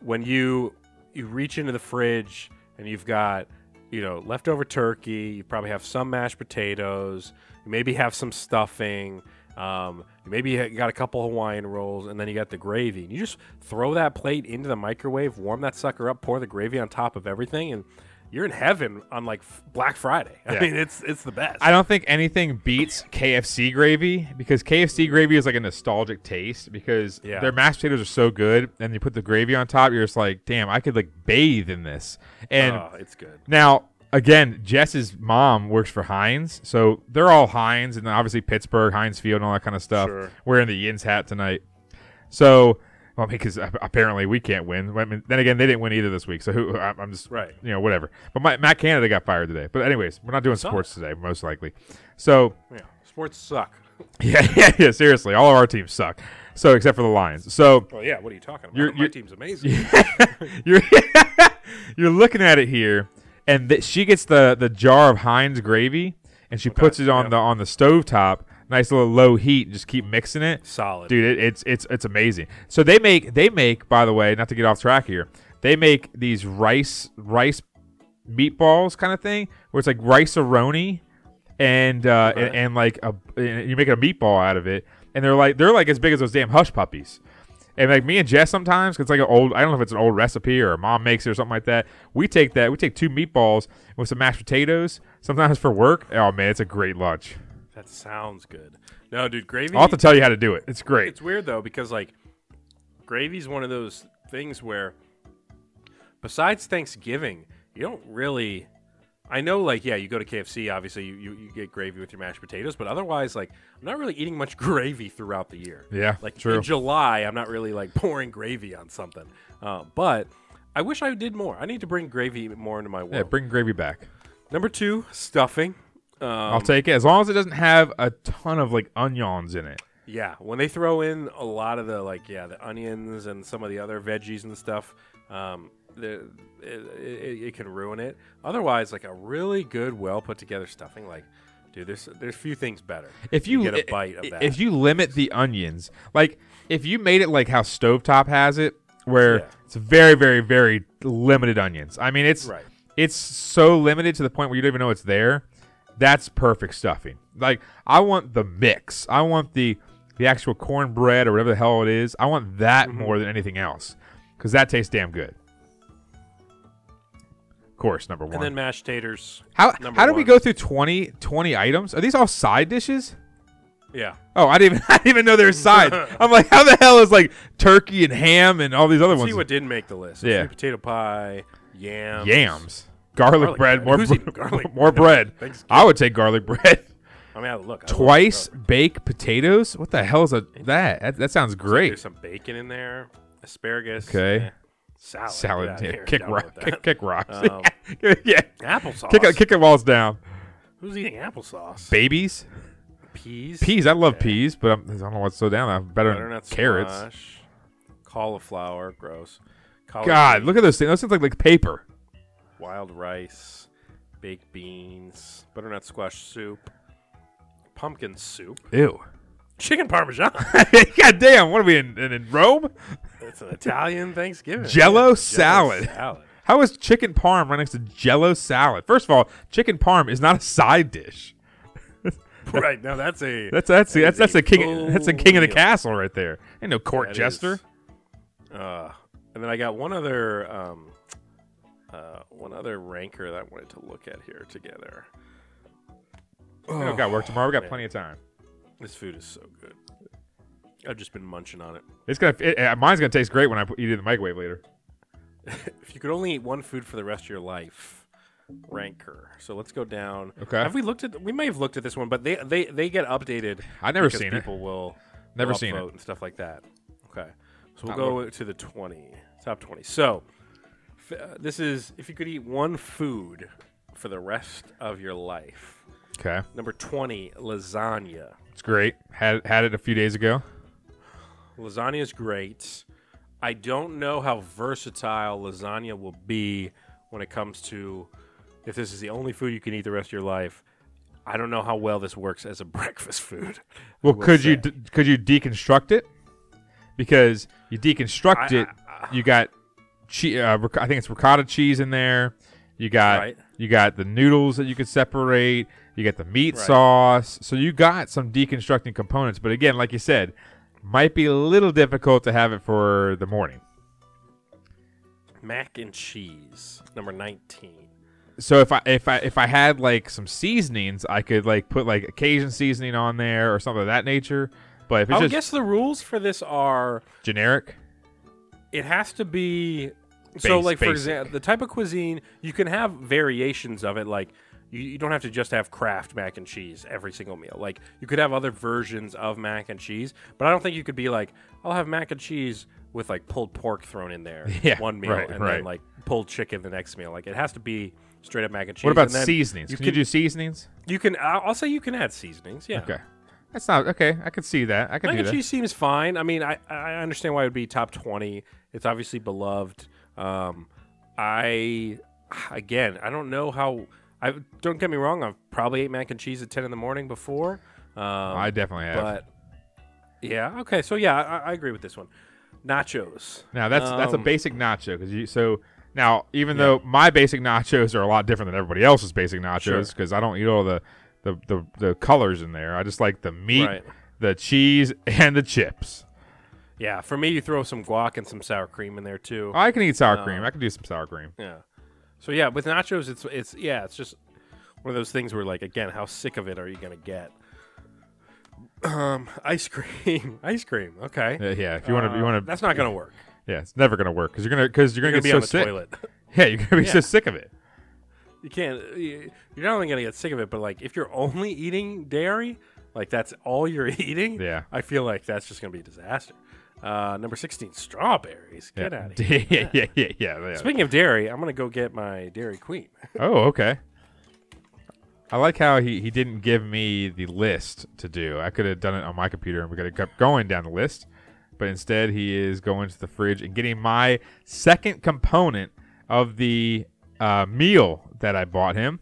when you you reach into the fridge and you've got you know leftover turkey. You probably have some mashed potatoes. You maybe have some stuffing. Um, maybe you got a couple Hawaiian rolls, and then you got the gravy. And you just throw that plate into the microwave, warm that sucker up, pour the gravy on top of everything, and you're in heaven on like Black Friday. I Yeah. mean, it's it's the best. I don't think anything beats KFC gravy because KFC gravy is like a nostalgic taste because Yeah. their mashed potatoes are so good, and you put the gravy on top. You're just like, damn, I could like bathe in this. And oh, it's good. now, again, Jess's mom works for Heinz, so they're all Heinz, and obviously Pittsburgh, Heinz Field, and all that kind of stuff. Sure. Wearing the Yins hat tonight, so. Well, because apparently we can't win. I mean, then again, they didn't win either this week. So who? I'm just Right. You know, whatever. But my, Matt Canada got fired today. But anyways, we're not doing sports today, most likely. So Yeah, sports suck. yeah, yeah, yeah. Seriously, all of our teams suck. So except for the Lions. So Well, yeah. What are you talking about? You're- team's amazing. you're you're looking at it here, and th- she gets the the jar of Heinz gravy, and she puts it on yeah. the on the stove top, nice little low heat, and just keep mixing it. Solid. dude. It, it's it's it's amazing. So they make they make by the way, not to get off track here, they make these rice rice meatballs kind of thing, where it's like Rice-A-Roni, and uh, and, and like a and you make a meatball out of it, and they're like they're like as big as those damn hush puppies. And like me and Jess sometimes, 'cause it's like an old, I don't know if it's an old recipe or mom makes it or something like that. We take that, we take two meatballs with some mashed potatoes, sometimes for work. Oh man, it's a great lunch. That sounds good. No, dude, gravy. I'll have to tell you how to do it. It's great. It's weird though because like gravy's one of those things where besides Thanksgiving, you don't really I know like yeah, you go to KFC, obviously you, you, you get gravy with your mashed potatoes, but otherwise like I'm not really eating much gravy throughout the year. Yeah, Like true. in July, I'm not really like pouring gravy on something. Uh, but I wish I did more. I need to bring gravy more into my world. Yeah, bring gravy back. Number two, stuffing. Um, I'll take it as long as it doesn't have a ton of like onions in it. Yeah, when they throw in a lot of the like, yeah, the onions and some of the other veggies and stuff, um, the, it, it, it can ruin it. Otherwise, like a really good, well put together stuffing, like, dude, there's there's few things better. If you, get a bite of that, if you limit the onions, like if you made it like how Stovetop has it, where Yeah. it's very, very, very limited onions. I mean, it's Right. it's so limited to the point where you don't even know it's there. That's perfect stuffing. Like I want the mix. I want the the actual cornbread or whatever the hell it is. I want that Mm-hmm. more than anything else because that tastes damn good. Of course, number one. and then mashed taters. how number how did we go through 20, 20 items? Are these all side dishes? Yeah, Oh, I didn't even I didn't even know there were sides. I'm like, how the hell is like turkey and ham and all these other see ones? See what didn't make the list. Yeah. Sweet potato pie, yams, Yams, garlic, Garlic bread, bread. more bre- garlic more bread. I would take garlic bread. I mean, I look I Twice baked potatoes. What the hell is a, that? that? That sounds great. There's some bacon in there, asparagus. Okay. Salad. Salad, yeah, here. kick rock, that. kick, kick rocks. Um, yeah, Applesauce. kick it, kick while it's down. Who's eating applesauce? Babies, peas. peas. I love Okay. peas, but I'm, I don't know what's so down. I'm better than carrots. squash, cauliflower, gross. Collard God, look at those things. Those things like like paper. wild rice, baked beans, butternut squash soup, pumpkin soup, Ew. Chicken parmesan. God damn, what are we in, in, in Rome? it's an Italian Thanksgiving. Jello Yeah, salad. salad. How is chicken parm right next to jello salad? First of all, chicken parm is not a side dish. right now, that's a That's that's That that's that's a king that's full king of the castle right there. Ain't no court That jester. is- Uh, and then I got one other, um, uh, one other ranker that I wanted to look at here together. We don't got work tomorrow. We got man. plenty of time. This food is so good. I've just been munching on it. It's gonna it, mine's gonna taste great when I put, eat it in the microwave later. If you could only eat one food for the rest of your life, ranker. So let's go down. Okay. Have we looked at? We may have looked at this one, but they they they get updated. I've never seen it. people will Never seen it. and stuff like that. Okay, so we'll Not go to the twenty top twenty. So f- uh, this is if you could eat one food for the rest of your life. Okay, Number twenty, lasagna. It's great. Had had it a few days ago. Lasagna is great. I don't know how versatile lasagna will be when it comes to if this is the only food you can eat the rest of your life. I don't know how well this works as a breakfast food. Well, could you say. d- could you deconstruct it? Because you deconstruct I- it, you got che- uh, ric- I think it's ricotta cheese in there. You got Right. you got the noodles that you could separate. You get the meat Right. sauce. So you got some deconstructing components. But again, like you said, might be a little difficult to have it for the morning. Mac and cheese, number 19. So if I if I if I had like some seasonings, I could like put like Cajun seasoning on there or something of that nature. But if it's I guess the rules for this are generic, it has to be so Base- like for example the type of cuisine you can have variations of it like you, you don't have to just have kraft mac and cheese every single meal like you could have other versions of mac and cheese but i don't think you could be like i'll have mac and cheese with like pulled pork thrown in there Yeah, one meal right, and right. then like pulled chicken the next meal like it has to be straight up mac and cheese what about seasonings? you can, you do seasonings? you can I'll, I'll say you can add seasonings yeah Okay, that's not okay. I could see that. I could Mac and that. cheese seems fine. I mean, I, I understand why it would be top twenty. It's obviously beloved. Um, I again, I don't know how. I don't get me wrong. I've probably ate mac and cheese at ten in the morning before. Um, I definitely have. but yeah, okay. So yeah, I, I agree with this one. Nachos. Now that's that's a Um, basic nacho because you so now even though my basic nachos are a lot different than everybody else's basic nachos Sure. because I don't eat all the, the the the colors in there. I just like the meat, Right. the cheese, and the chips. Yeah, for me, you throw some guac and some sour cream in there too. I can eat sour Uh, cream. I can do some sour cream. Yeah. So yeah, with nachos, it's it's yeah, it's just one of those things where like again, how sick of it are you gonna get? Um, ice cream, ice cream. Okay. Yeah, yeah, if you want to, you Uh, want to. That's not gonna work. Yeah, it's never gonna work because you're gonna because you're You're gonna gonna get be so on the sick. toilet. Yeah, you're gonna be so sick of it. You can't. you- You're not only gonna get sick of it, but like if you're only eating dairy, like that's all you're eating. Yeah. I feel like that's just gonna be a disaster. Uh, number sixteen, strawberries. Get out of here. yeah, yeah, yeah, yeah, yeah. Speaking of dairy, I'm gonna go get my Dairy Queen. Oh, okay. I like how he, he didn't give me the list to do. I could have done it on my computer and we could have kept going down the list. But instead, he is going to the fridge and getting my second component of the uh, meal that I bought him.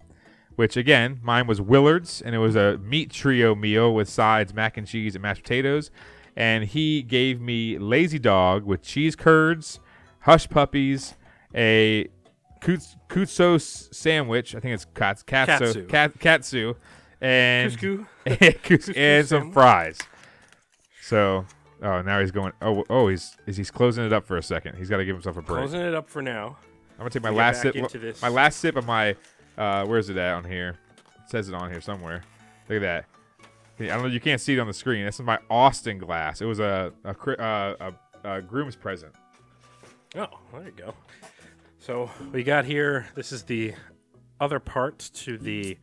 Which, again, mine was Willard's, and it was a meat trio meal with sides, mac and cheese, and mashed potatoes. And he gave me Lazy Dog with cheese curds, hush puppies, a kuts- kutsu sandwich. I think it's kats, katsu, Katsu. kat, katsu, and. Kus- and some fries. So, oh, now he's going. Oh, oh, he's is he's closing it up for a second. He's got to give himself a break. Closing it up for now. I'm gonna take my last sip. My last sip of my. Uh, where's it at on here? It says it on here somewhere. Look at that. I don't know. You can't see it on the screen. This is my Austin glass. It was a a, cri- uh, a, a groom's present. Oh, there you go. So we got here. This is the other part to the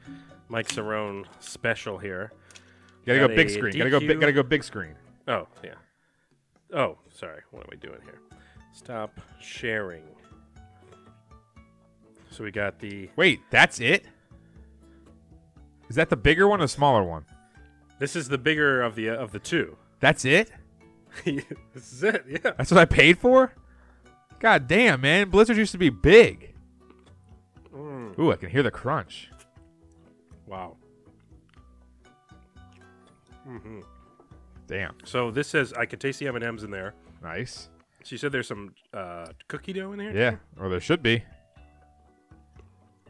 Mike Cerrone special here. Gotta Got go big a screen. Gotta go. Big, gotta go big screen. Oh, yeah. Oh, sorry. What am I doing here? Stop sharing. So we got the. Wait, that's it. Is that the bigger one or the smaller one? This is the bigger of the of the two. That's it. this is it. Yeah. That's what I paid for. God damn, man! Blizzard used to be big. Mm. Ooh, I can hear the crunch. Wow. hmm Damn, So this says I could taste the M and M's in there. nice. So you said there's some uh, cookie dough in there. Yeah, or there should be.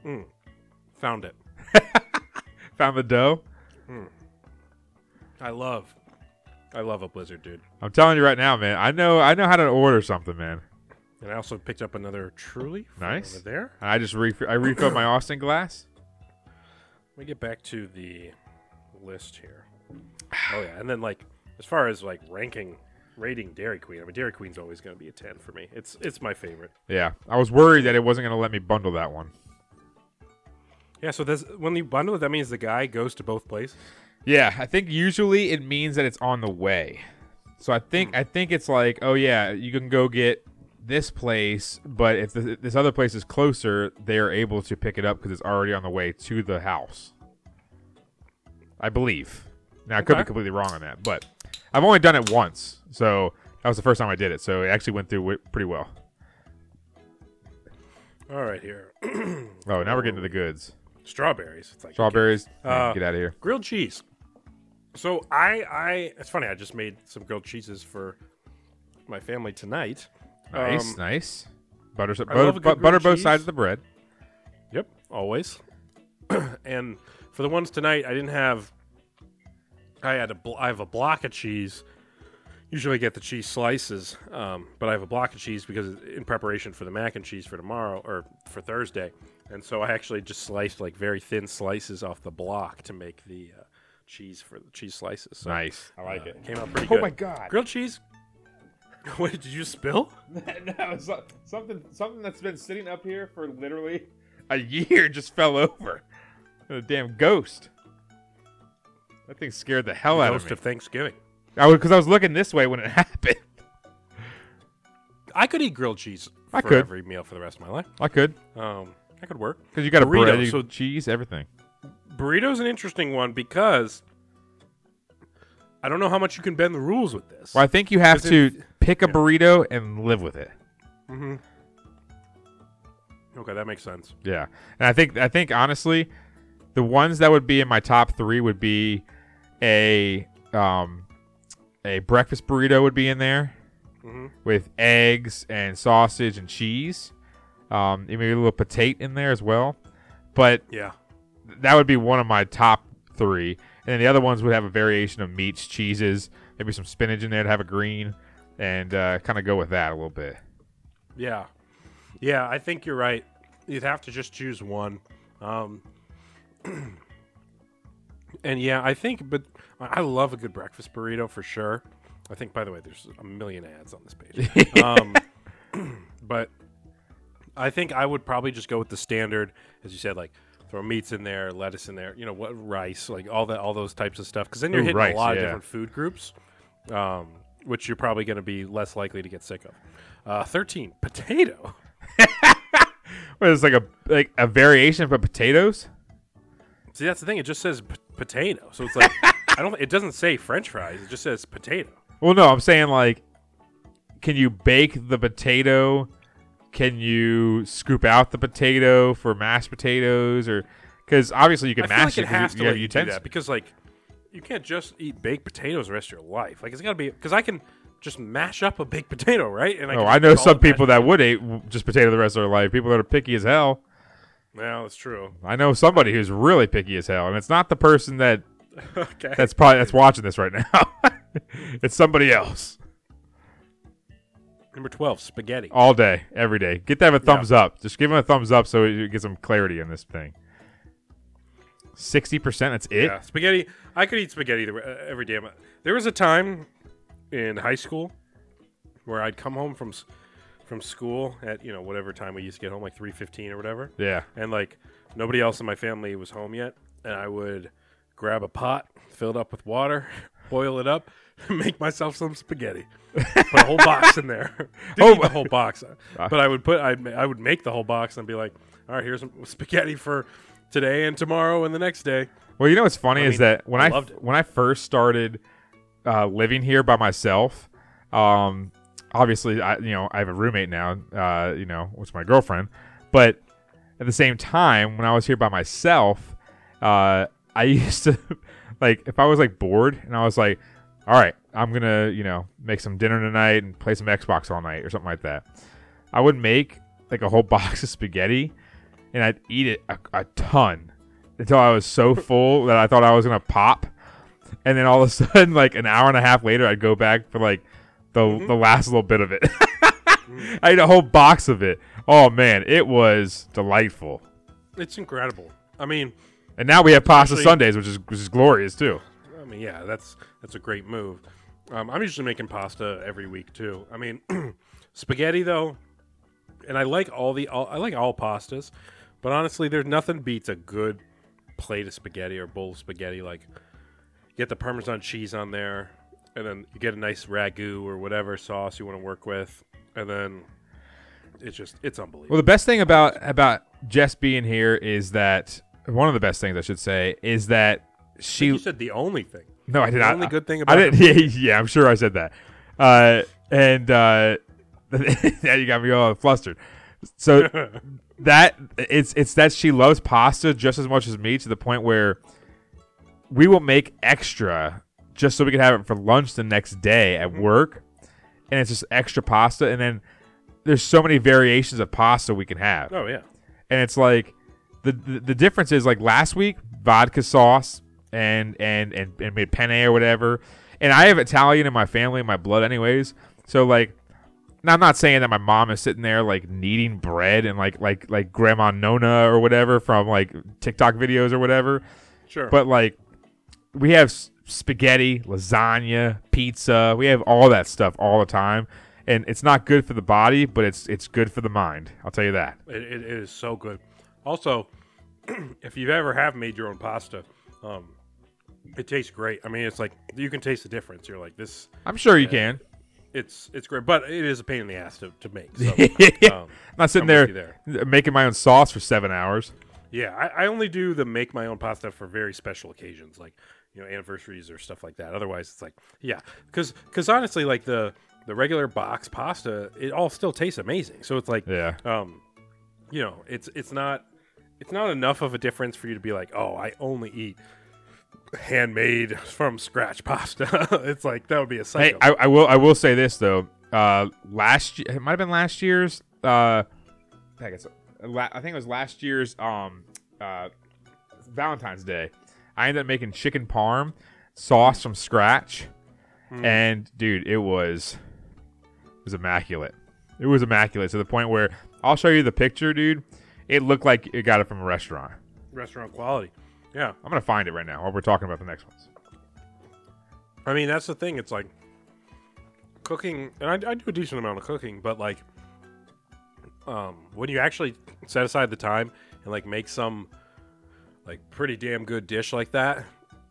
Mm. Found it. Found the dough. I love. I love a Blizzard, dude. I'm telling you right now, man. I know. I know how to order something, man. And I also picked up another Truly. Nice. Over there. I just re- I refilled my Austin glass. Let me get back to the list here. Oh yeah, and then like as far as like ranking, rating Dairy Queen. I mean, Dairy Queen's always going to be a ten for me. It's it's my favorite. Yeah, I was worried that it wasn't going to let me bundle that one. Yeah. So this when you bundle it, that means the guy goes to both places. Yeah, I think usually it means that it's on the way. So I think I think it's like, oh yeah, you can go get this place, but if th- this other place is closer, they are able to pick it up because it's already on the way to the house. I believe. Now I could be completely wrong on that, but I've only done it once, so that was the first time I did it. So it actually went through pretty well. All right, here Oh, now we're getting to the goods. strawberries. It's like Strawberries. Uh, get out of here. grilled cheese. So I I it's funny. I just made some grilled cheeses for my family tonight. Nice, Um, nice. butter, butter, love a good bu- butter both sides of the bread. Yep, always. and for the ones tonight, I didn't have. I had a. Bl- I have a block of cheese. Usually, I get the cheese slices, um, but I have a block of cheese because in preparation for the mac and cheese for tomorrow or for Thursday, and so I actually just sliced like very thin slices off the block to make the uh, cheese for the cheese slices. So, Nice. I like uh, it. Came out pretty Oh good. my God. Grilled cheese. What did you spill? no, so- something something that's been sitting up here for literally a year just fell over. A damn ghost. That thing scared the hell out of Ghost me. of Thanksgiving. I because I was looking this way when it happened. I could eat grilled cheese I for could. every meal for the rest of my life. I could Um, that could work. because you got a Burrito, bread, you- so- cheese, everything. Burrito's an interesting one because I don't know how much you can bend the rules with this. Well, I think you have to it- pick a yeah. burrito and live with it. hmm Okay, that makes sense. Yeah, and I think I think honestly, the ones that would be in my top three would be a um a breakfast burrito would be in there Mhm. with eggs and sausage and cheese. Um, maybe a little potato in there as well, but Yeah. That would be one of my top three. And then the other ones would have a variation of meats, cheeses, maybe some spinach in there to have a green, and uh, kind of go with that a little bit. Yeah. Yeah, I think you're right. You'd have to just choose one. Um, and yeah, I think, but I I love a good breakfast burrito for sure. I think, by the way, there's a million ads on this page. um, but I think I would probably just go with the standard, as you said, like throw meats in there, lettuce in there, you know, what rice, like all that, all those types of stuff. Because then you're Ooh, hitting rice, a lot yeah. of different food groups, um, which you're probably going to be less likely to get sick of. Uh, Thirteen, potato. What is like a like a variation of potatoes? See, that's the thing. It just says p- potato, so it's like I don't. It doesn't say French fries. It just says potato. Well, no, I'm saying like, can you bake the potato? Can you scoop out the potato for mashed potatoes, or because obviously you can I feel mash like it 'cause has you, to you let you do that because like you can't just eat baked potatoes the rest of your life. Like it's got to be because I can just mash up a baked potato, right? And Oh, I know some people that would eat just potato the rest of their life. People that are picky as hell. Yeah, that's true. I know somebody who's really picky as hell, and it's not the person that okay. that's probably that's watching this right now. it's somebody else Number twelve, spaghetti. all day, every day. Get them a thumbs up. Just give them a thumbs up so you get some clarity in this thing. Sixty percent. That's it. Yeah, spaghetti. I could eat spaghetti the, uh, every day. There was a time in high school where I'd come home from from school at you know whatever time we used to get home, like three fifteen or whatever. Yeah. and like nobody else in my family was home yet, and I would grab a pot, fill it up with water, boil it up, make myself some spaghetti, put a whole box in there. Oh eat the whole box, but I would put I I would make the whole box and be like, all right, here's some spaghetti for today and tomorrow and the next day. Well, you know what's funny I is mean, that when I I, loved when I first started uh, living here by myself, um, obviously I you know I have a roommate now, uh, you know, which is my girlfriend, but at the same time when I was here by myself, uh, I used to like if I was like bored and I was like, all right, I'm gonna you know make some dinner tonight and play some Xbox all night or something like that. I would make like a whole box of spaghetti and I'd eat it a, a ton until I was so full that I thought I was gonna pop, and then all of a sudden, like an hour and a half later, I'd go back for like the Mm-hmm. the last little bit of it. I ate a whole box of it. Oh man, it was delightful. It's incredible. I mean, And now we have pasta Sundays, which is which is glorious too. Mean, yeah, that's that's a great move. Um, I'm usually making pasta every week too. I mean, spaghetti though, and I like all the all, I like all pastas, but honestly, there's nothing beats a good plate of spaghetti or bowl of spaghetti. Like, get the Parmesan cheese on there, and then you get a nice ragu or whatever sauce you want to work with, and then it's just it's unbelievable. Well, the best thing about about Jess being here is that one of the best things I should say is that she. you said the only thing. No, I did The not. only good thing I about didn't. Yeah, yeah, I'm sure I said that. Uh, and uh, now you got me all flustered. So that it's it's that she loves pasta just as much as me to the point where we will make extra just so we can have it for lunch the next day at Mm-hmm. work, and it's just extra pasta. And then there's so many variations of pasta we can have. Oh yeah. and it's like the, the the difference is like last week vodka sauce and and and, and made penne or whatever. And i have italian in my family in my blood anyways. So like now i'm not saying that my mom is sitting there like kneading bread and like like like grandma nona or whatever from like tiktok videos or whatever. Sure. but like we have spaghetti lasagna pizza. We have all that stuff all the time. And it's not good for the body but it's it's good for the mind. I'll tell you that. It, it, it is so good. Also, if you've ever have made your own pasta, um, it tastes great. I mean, it's like you can taste the difference. You're like this. i'm sure you can It's it's great, but it is a pain in the ass to, to make. So, um, I'm not sitting with there, making my own sauce for seven hours. yeah, I, I only do the make my own pasta for very special occasions, like you know anniversaries or stuff like that. Otherwise, it's like yeah, because because honestly, like the the regular box pasta, it all still tastes amazing. So it's like Yeah. um, you know, it's it's not it's not enough of a difference for you to be like, oh, I only eat handmade from scratch pasta. it's like that would be a Hey, cycle. I, I will I will say this though. Uh, last year, it might have been last year's. Uh, I guess I think it was last year's um uh Valentine's Day. I ended up making chicken parm sauce from scratch, and dude, it was it was immaculate. It was immaculate to the point where I'll show you the picture, dude. It looked like it got it from a restaurant. Restaurant quality. Yeah, I'm gonna find it right now while we're talking about the next ones. I mean that's the thing. It's like cooking, and I, I do a decent amount of cooking, but like um, when you actually set aside the time and like make some like pretty damn good dish like that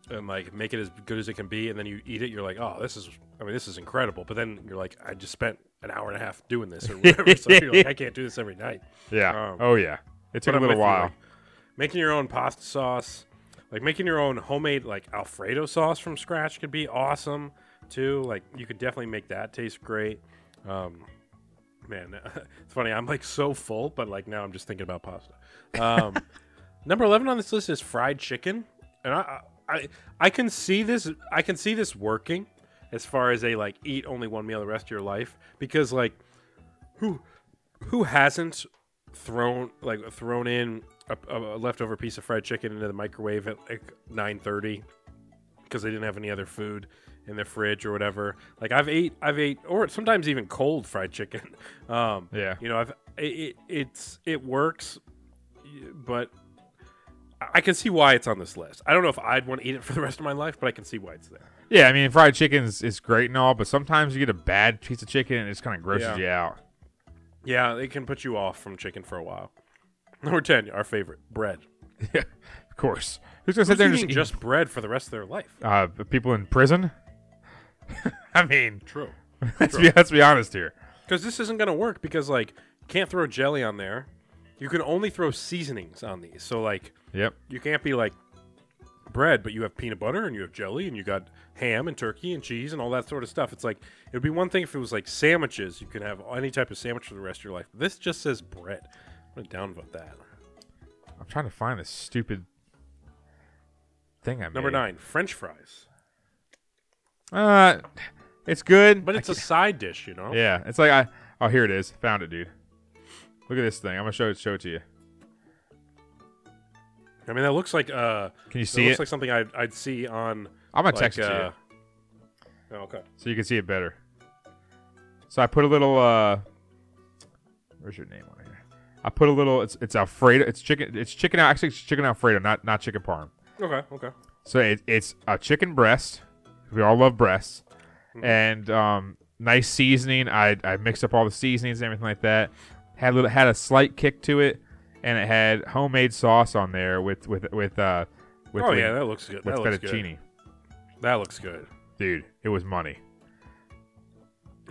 and like make it as good as it can be and then you eat it you're like oh this is i mean this is incredible but then you're like i just spent an hour and a half doing this or whatever so you're like i can't do this every night Yeah. Um, oh yeah. It took a little with you, while. like, making your own pasta sauce like making your own homemade like alfredo sauce from scratch could be awesome too. Like you could definitely make that taste great. Um man it's funny i'm like so full but like now i'm just thinking about pasta. Um number 11 on this list is fried chicken. And i i i can see this i can see this working as far as a like eat only one meal the rest of your life because like who who hasn't thrown like thrown in a, a leftover piece of fried chicken into the microwave at like 9:30 because they didn't have any other food in their fridge or whatever. Like I've ate I've ate or sometimes even cold fried chicken. Um Yeah. You know, I've it, it it's it works but I- can see why it's on this list. I don't know if I'd want to eat it for the rest of my life, but I can see why it's there. Yeah, I mean, fried chicken is, is great and all, but sometimes you get a bad piece of chicken and it just kind of grosses Yeah. you out. Yeah, it can put you off from chicken for a while. Number 10, our favorite, bread. Yeah, of course. Who's gonna sit there and just, just bread for the rest of their life? uh, the people in prison? I mean, True. let's be let's be honest here. Because this isn't going to work because, like, you can't throw jelly on there. You can only throw seasonings on these. So, like, Yep. you can't be like bread, but you have peanut butter and you have jelly and you got ham and turkey and cheese and all that sort of stuff. It's like, it would be one thing if it was like sandwiches. You can have any type of sandwich for the rest of your life. This just says bread. I'm down about that. I'm trying to find this stupid thing I made. Number nine, French fries. Uh, it's good, But it's a side dish, you know? yeah. It's like I oh here it is. Found it, dude. Look at this thing. I'm gonna show it show it to you. I mean, that looks like uh, Can you see it see looks it? like something I'd, I'd see on. I'm gonna like, text it to you. uh, Oh, okay. so you can see it better. So I put a little uh where's your name on? I put a little it's it's Alfredo it's chicken it's chicken actually it's chicken Alfredo, not not chicken parm. Okay. Okay. So it, it's a chicken breast. We all love breasts. And um nice seasoning. I I mixed up all the seasonings and everything like that. Had a little had a slight kick to it and it had homemade sauce on there with with with uh with oh with, yeah, that looks good. with That looks good. fettuccine. That looks good. Dude, it was money.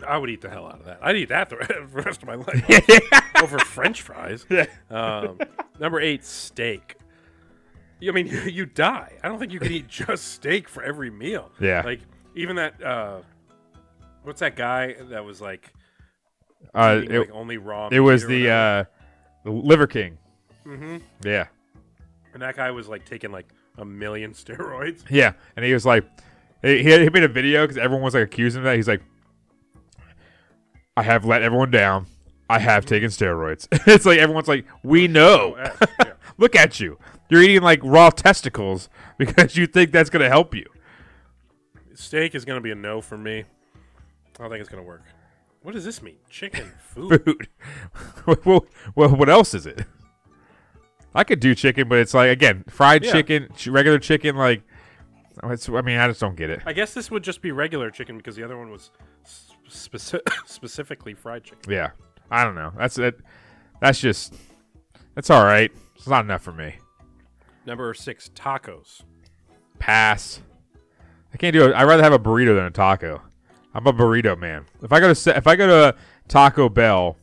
I would eat the hell out of that. I'd eat that the rest of my life over French fries. Um, number eight, steak. I mean, you, you die. I don't think you can eat just steak for every meal. Yeah. Like even that. Uh, what's that guy that was like? Uh eating, it, like only raw. it was the uh the Liver King. Mm-hmm. Yeah. and that guy was like taking like a million steroids. Yeah, and he was like, he, he made a video because everyone was like accusing him of that. He's like, I have let everyone down. I have taken steroids. it's like everyone's like, we know. Look at you. You're eating like raw testicles because you think that's going to help you. Steak is going to be a no for me. I don't think it's going to work. What does this mean? Chicken food. Food. well, well, what else is it? I could do chicken, but it's like again, fried Yeah. chicken, ch- regular chicken. Like, it's, I mean, I just don't get it. I guess this would just be regular chicken because the other one was speci- specifically fried chicken. Yeah, I don't know. That's it. That's just. That's all right. It's not enough for me. Number six, tacos. Pass. I can't do it. I'd rather have a burrito than a taco. I'm a burrito man. If I go to if I go to Taco Bell,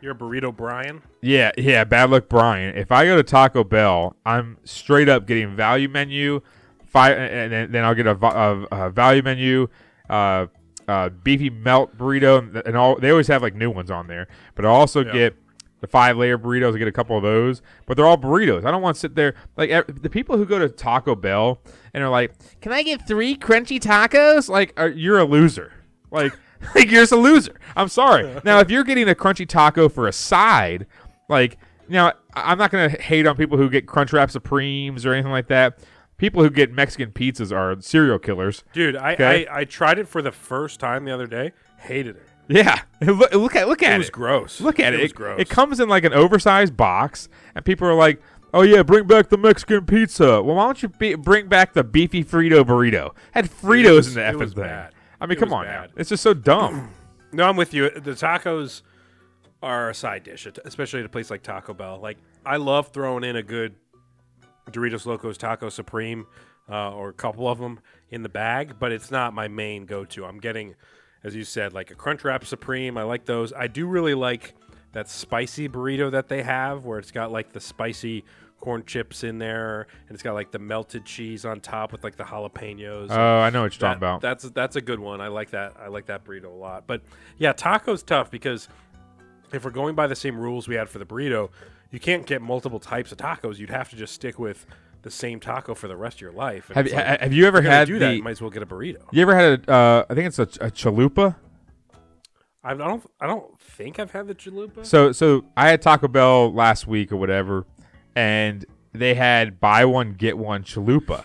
You're a burrito Brian. yeah, yeah, bad luck Brian. If I go to Taco Bell, I'm straight up getting value menu, five, and then, I'll get a, a, a value menu, uh, uh, beefy melt burrito, and, and all. They always have like new ones on there, but I also Yeah. get the five layer burritos. I get a couple of those, but they're all burritos. I don't want to sit there like the people who go to Taco Bell and are like, "Can I get three crunchy tacos?" Like, are, you're a loser. Like, like you're just a loser. I'm sorry. Now, if you're getting a crunchy taco for a side, like, now I'm not gonna hate on people who get Crunchwrap Supremes or anything like that. People who get Mexican pizzas are serial killers. Dude, I, Okay. I, I tried it for the first time the other day. Hated it. Yeah, look, look at look at It it. was gross. Look at it. It was It, gross. it comes in like an oversized box, and people are like, "Oh yeah, bring back the Mexican pizza." Well, why don't you be, bring back the beefy Frito burrito? Had Fritos was- in the effing thing. bad. I mean, It come on bad. now. It's just so dumb. No, I'm with you. The tacos are a side dish, especially at a place like Taco Bell. Like, I love throwing in a good Doritos Locos Taco Supreme uh, or a couple of them in the bag, but it's not my main go to. I'm getting, as you said, like a Crunchwrap Supreme. I like those. I do really like that spicy burrito that they have where it's got like the spicy corn chips in there and it's got like the melted cheese on top with like the jalapenos. Oh, I know what you're That- talking about. That's that's a good one. I like that. I like that burrito a lot. But yeah, taco's tough because if we're going by the same rules we had for the burrito, you can't get multiple types of tacos. You'd have to just stick with the same taco for the rest of your life. And have, you- like, have you ever had do the? that? You might as well get a burrito. you ever had a? Uh, I think it's a, a chalupa. I don't. I don't think I've had the chalupa. So so I had Taco Bell last week or whatever, and they had buy one get one chalupa,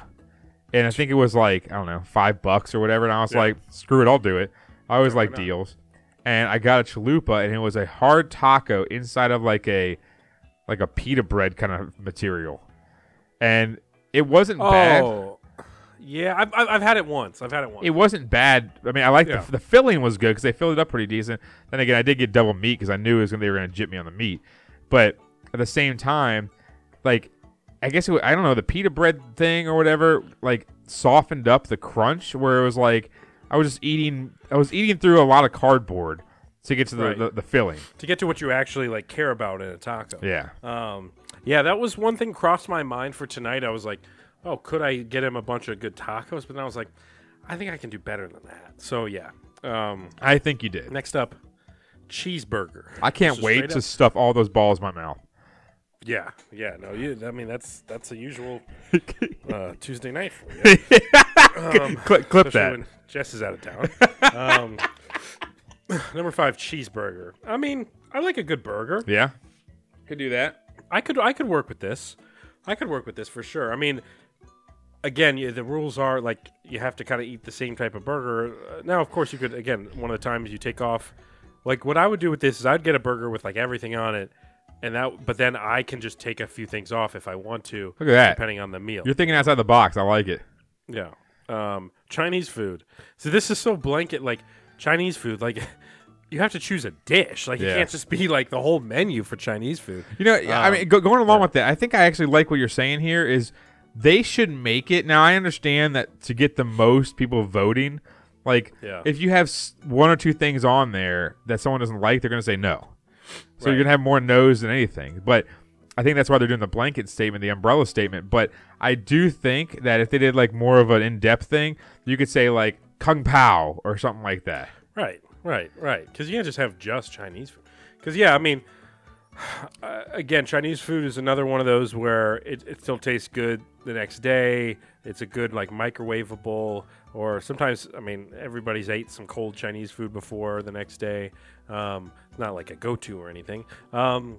and I think it was like I don't know five bucks or whatever, and I was Yeah. like, screw it, I'll do it. I always like deals, and I got a chalupa, and it was a hard taco inside of like a like a pita bread kind of material, and it wasn't oh, bad. oh, yeah. I've, I've I've had it once. I've had it once. It wasn't bad. I mean, I like Yeah. the, the filling was good because they filled it up pretty decent. Then again, I did get double meat because I knew it was gonna, they were going to jip me on the meat. But at the same time, like I guess it, I don't know the pita bread thing or whatever, like softened up the crunch where it was like I was just eating. I was eating through a lot of cardboard to get to the, Right. the, the filling. to get to what you actually like care about in a taco. Yeah. Um, yeah, that was one thing crossed my mind for tonight. I was like, oh, could I get him a bunch of good tacos? But then I was like, I think I can do better than that. So yeah. Um, I think you did. next up, cheeseburger. I can't Just wait to up- stuff all those balls in my mouth. Yeah, yeah. No, you. I mean, that's that's a usual uh, Tuesday night for you. Um, clip clip that. when Jess is out of town. um, number five, cheeseburger. I mean, I like a good burger. Yeah. Could do that. I could I could work with this. I could work with this for sure. I mean, again, yeah, the rules are like you have to kind of eat the same type of burger. Uh, now, of course, you could again one of the times you take off. Like what I would do with this is I'd get a burger with like everything on it, and that. But then I can just take a few things off if I want to. Look at that. depending on the meal. You're thinking outside the box. I like it. Yeah. Um, Chinese food. So this is so blanket like Chinese food. Like you have to choose a dish. Like Yeah. you can't just be like the whole menu for Chinese food. You know, I Um, mean, go, going along with that, I think I actually like what you're saying here. Is they should make it now? I understand that to get the most people voting, like Yeah. if you have s- one or two things on there that someone doesn't like, they're going to say no. So Right. you're going to have more no's than anything. But I think that's why they're doing the blanket statement, the umbrella statement. But I do think that if they did like more of an in-depth thing, you could say like kung pao or something like that. Right, right, right. Because you can't just have just Chinese food. Because yeah, I mean, again, Chinese food is another one of those where it, it still tastes good the next day. It's a good like microwavable, or sometimes I mean everybody's ate some cold Chinese food before the next day. Um, not like a go-to or anything. Um,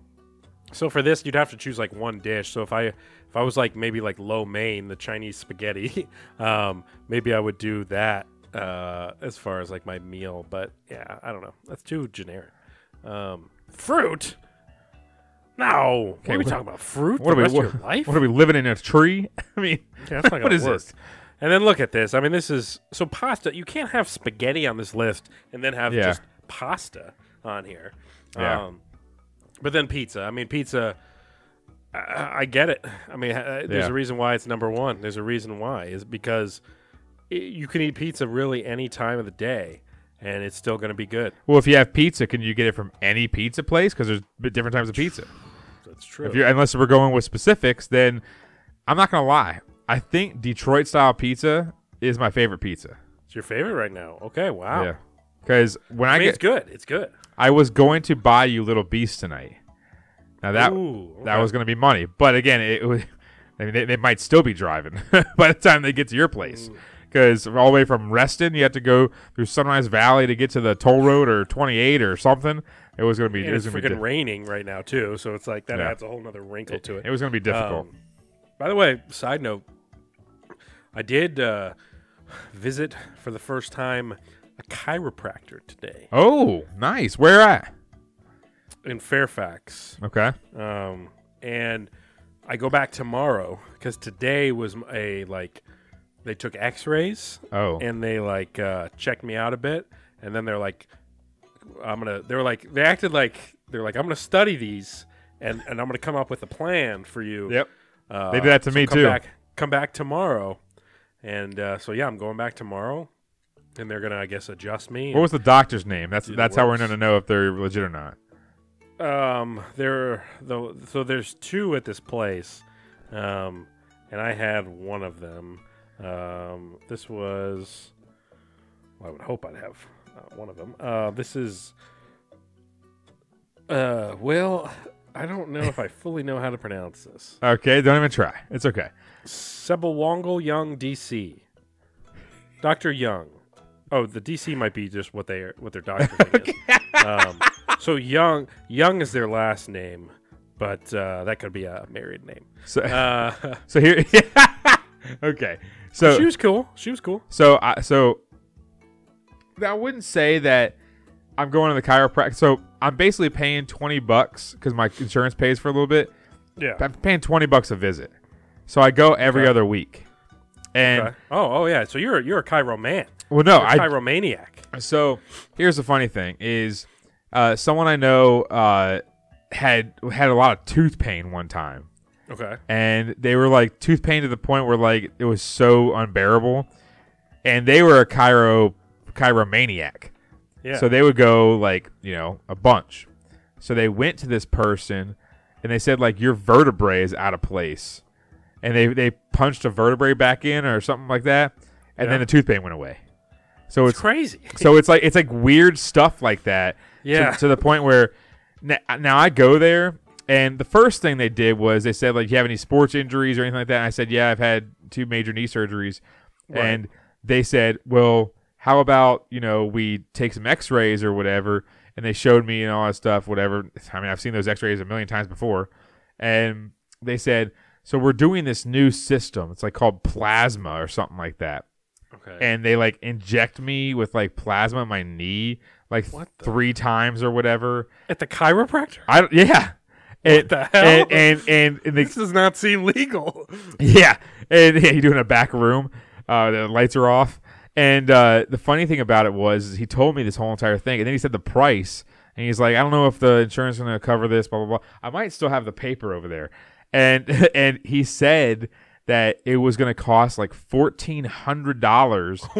so for this, you'd have to choose like one dish. So if I if I was like maybe like lo mein, the Chinese spaghetti, um, maybe I would do that uh, as far as like my meal. But yeah, I don't know. That's too generic. Um, fruit. No, what are we what- talking about? Fruit? What are we? What, life? what are we living in a tree? I mean, Yeah, that's not what is work. this? And then look at this. I mean, this is so pasta. You can't have spaghetti on this list and then have Yeah. just pasta on here. Yeah. Um, but then pizza. I mean, pizza. I, I get it. I mean, uh, there's Yeah. a reason why it's number one. There's a reason why is because you can eat pizza really any time of the day, and it's still going to be good. Well, if you have pizza, can you get it from any pizza place? Because there's different types of pizza. That's true. If you're, unless we're going with specifics, then I'm not gonna lie. I think Detroit style pizza is my favorite pizza. it's your favorite right now. Okay, wow. Yeah, because when I, I mean, get, it's good. It's good. I was going to buy you Little Beast tonight. Now that Ooh, that was going to be money, but again, it, was. I mean, they, they might still be driving by the time they get to your place. Because all the way from Reston, you have to go through Sunrise Valley to get to the toll road or 28 or something. It was going to be. And it was it's freaking di- raining right now too, so it's like that Yeah. adds a whole nother wrinkle to it. It was going to be difficult. Um, by the way, side note, I did uh, visit for the first time a chiropractor today oh, nice. Where at? in Fairfax, Okay. um, and I go back tomorrow because today was a like they took X-rays Oh. and they like uh, checked me out a bit, and then they're like, I'm gonna. They were like, they acted like they're like, I'm gonna study these, and and I'm gonna come up with a plan for you. Yep. Uh, They did that to so me, come too. Back, come back tomorrow, and uh, so yeah, I'm going back tomorrow, and they're gonna, I guess, adjust me. What was the doctor's name? That's that's how we're going to know if they're legit or not. Um, there, though, so there's two at this place, um, and I had one of them. Um, this was, well, I would hope I'd have uh, one of them. Uh, this is, uh, well, I don't know if I fully know how to pronounce this. Okay, don't even try. It's okay. Sebelwongle Young DC, Doctor Young. Oh, the DC might be just what they are, what their doctor name is. Um, so Young, Young is their last name, but uh, that could be a married name. So Uh, so here Okay. So she was cool. She was cool. so I so I wouldn't say that I'm going to the chiropractor. So I'm basically paying 20 bucks cuz my insurance pays for a little bit. Yeah. I'm paying 20 bucks a visit. So I go every Okay. other week. And Okay. Oh, oh yeah. So you're you're a chiro man. well no, I Chiromaniac. So here's the funny thing: is uh, someone I know uh, had had a lot of tooth pain one time, Okay. and they were like tooth pain to the point where like it was so unbearable, and they were a chiro chiromaniac. Yeah. So they would go like you know a bunch. So they went to this person, and they said like your vertebrae is out of place, and they they punched a vertebrae back in or something like that, and then the tooth pain went away. So it's it's crazy. so it's like it's like weird stuff like that. to- Yeah. To, the point where now, now I go there and the first thing they did was they said like you have any sports injuries or anything like that. And I said yeah I've had two major knee surgeries, Right. and they said well how about you know we take some X-rays or whatever. And they showed me and all that stuff, whatever. I mean, I've seen those X-rays a million times before, and they said, "So we're doing this new system. It's like called plasma or something like that." okay. and they like inject me with like plasma in my knee like three times or whatever. At the chiropractor. I yeah. What the hell? And and and, and This does not seem legal. yeah, and yeah, you do it in a back room. Uh, the lights are off. And uh, the funny thing about it was he told me this whole entire thing, and then he said the price, and he's like, I don't know if the insurance is going to cover this, blah blah blah. I might still have the paper over there, and and he said that it was going to cost like fourteen hundred dollars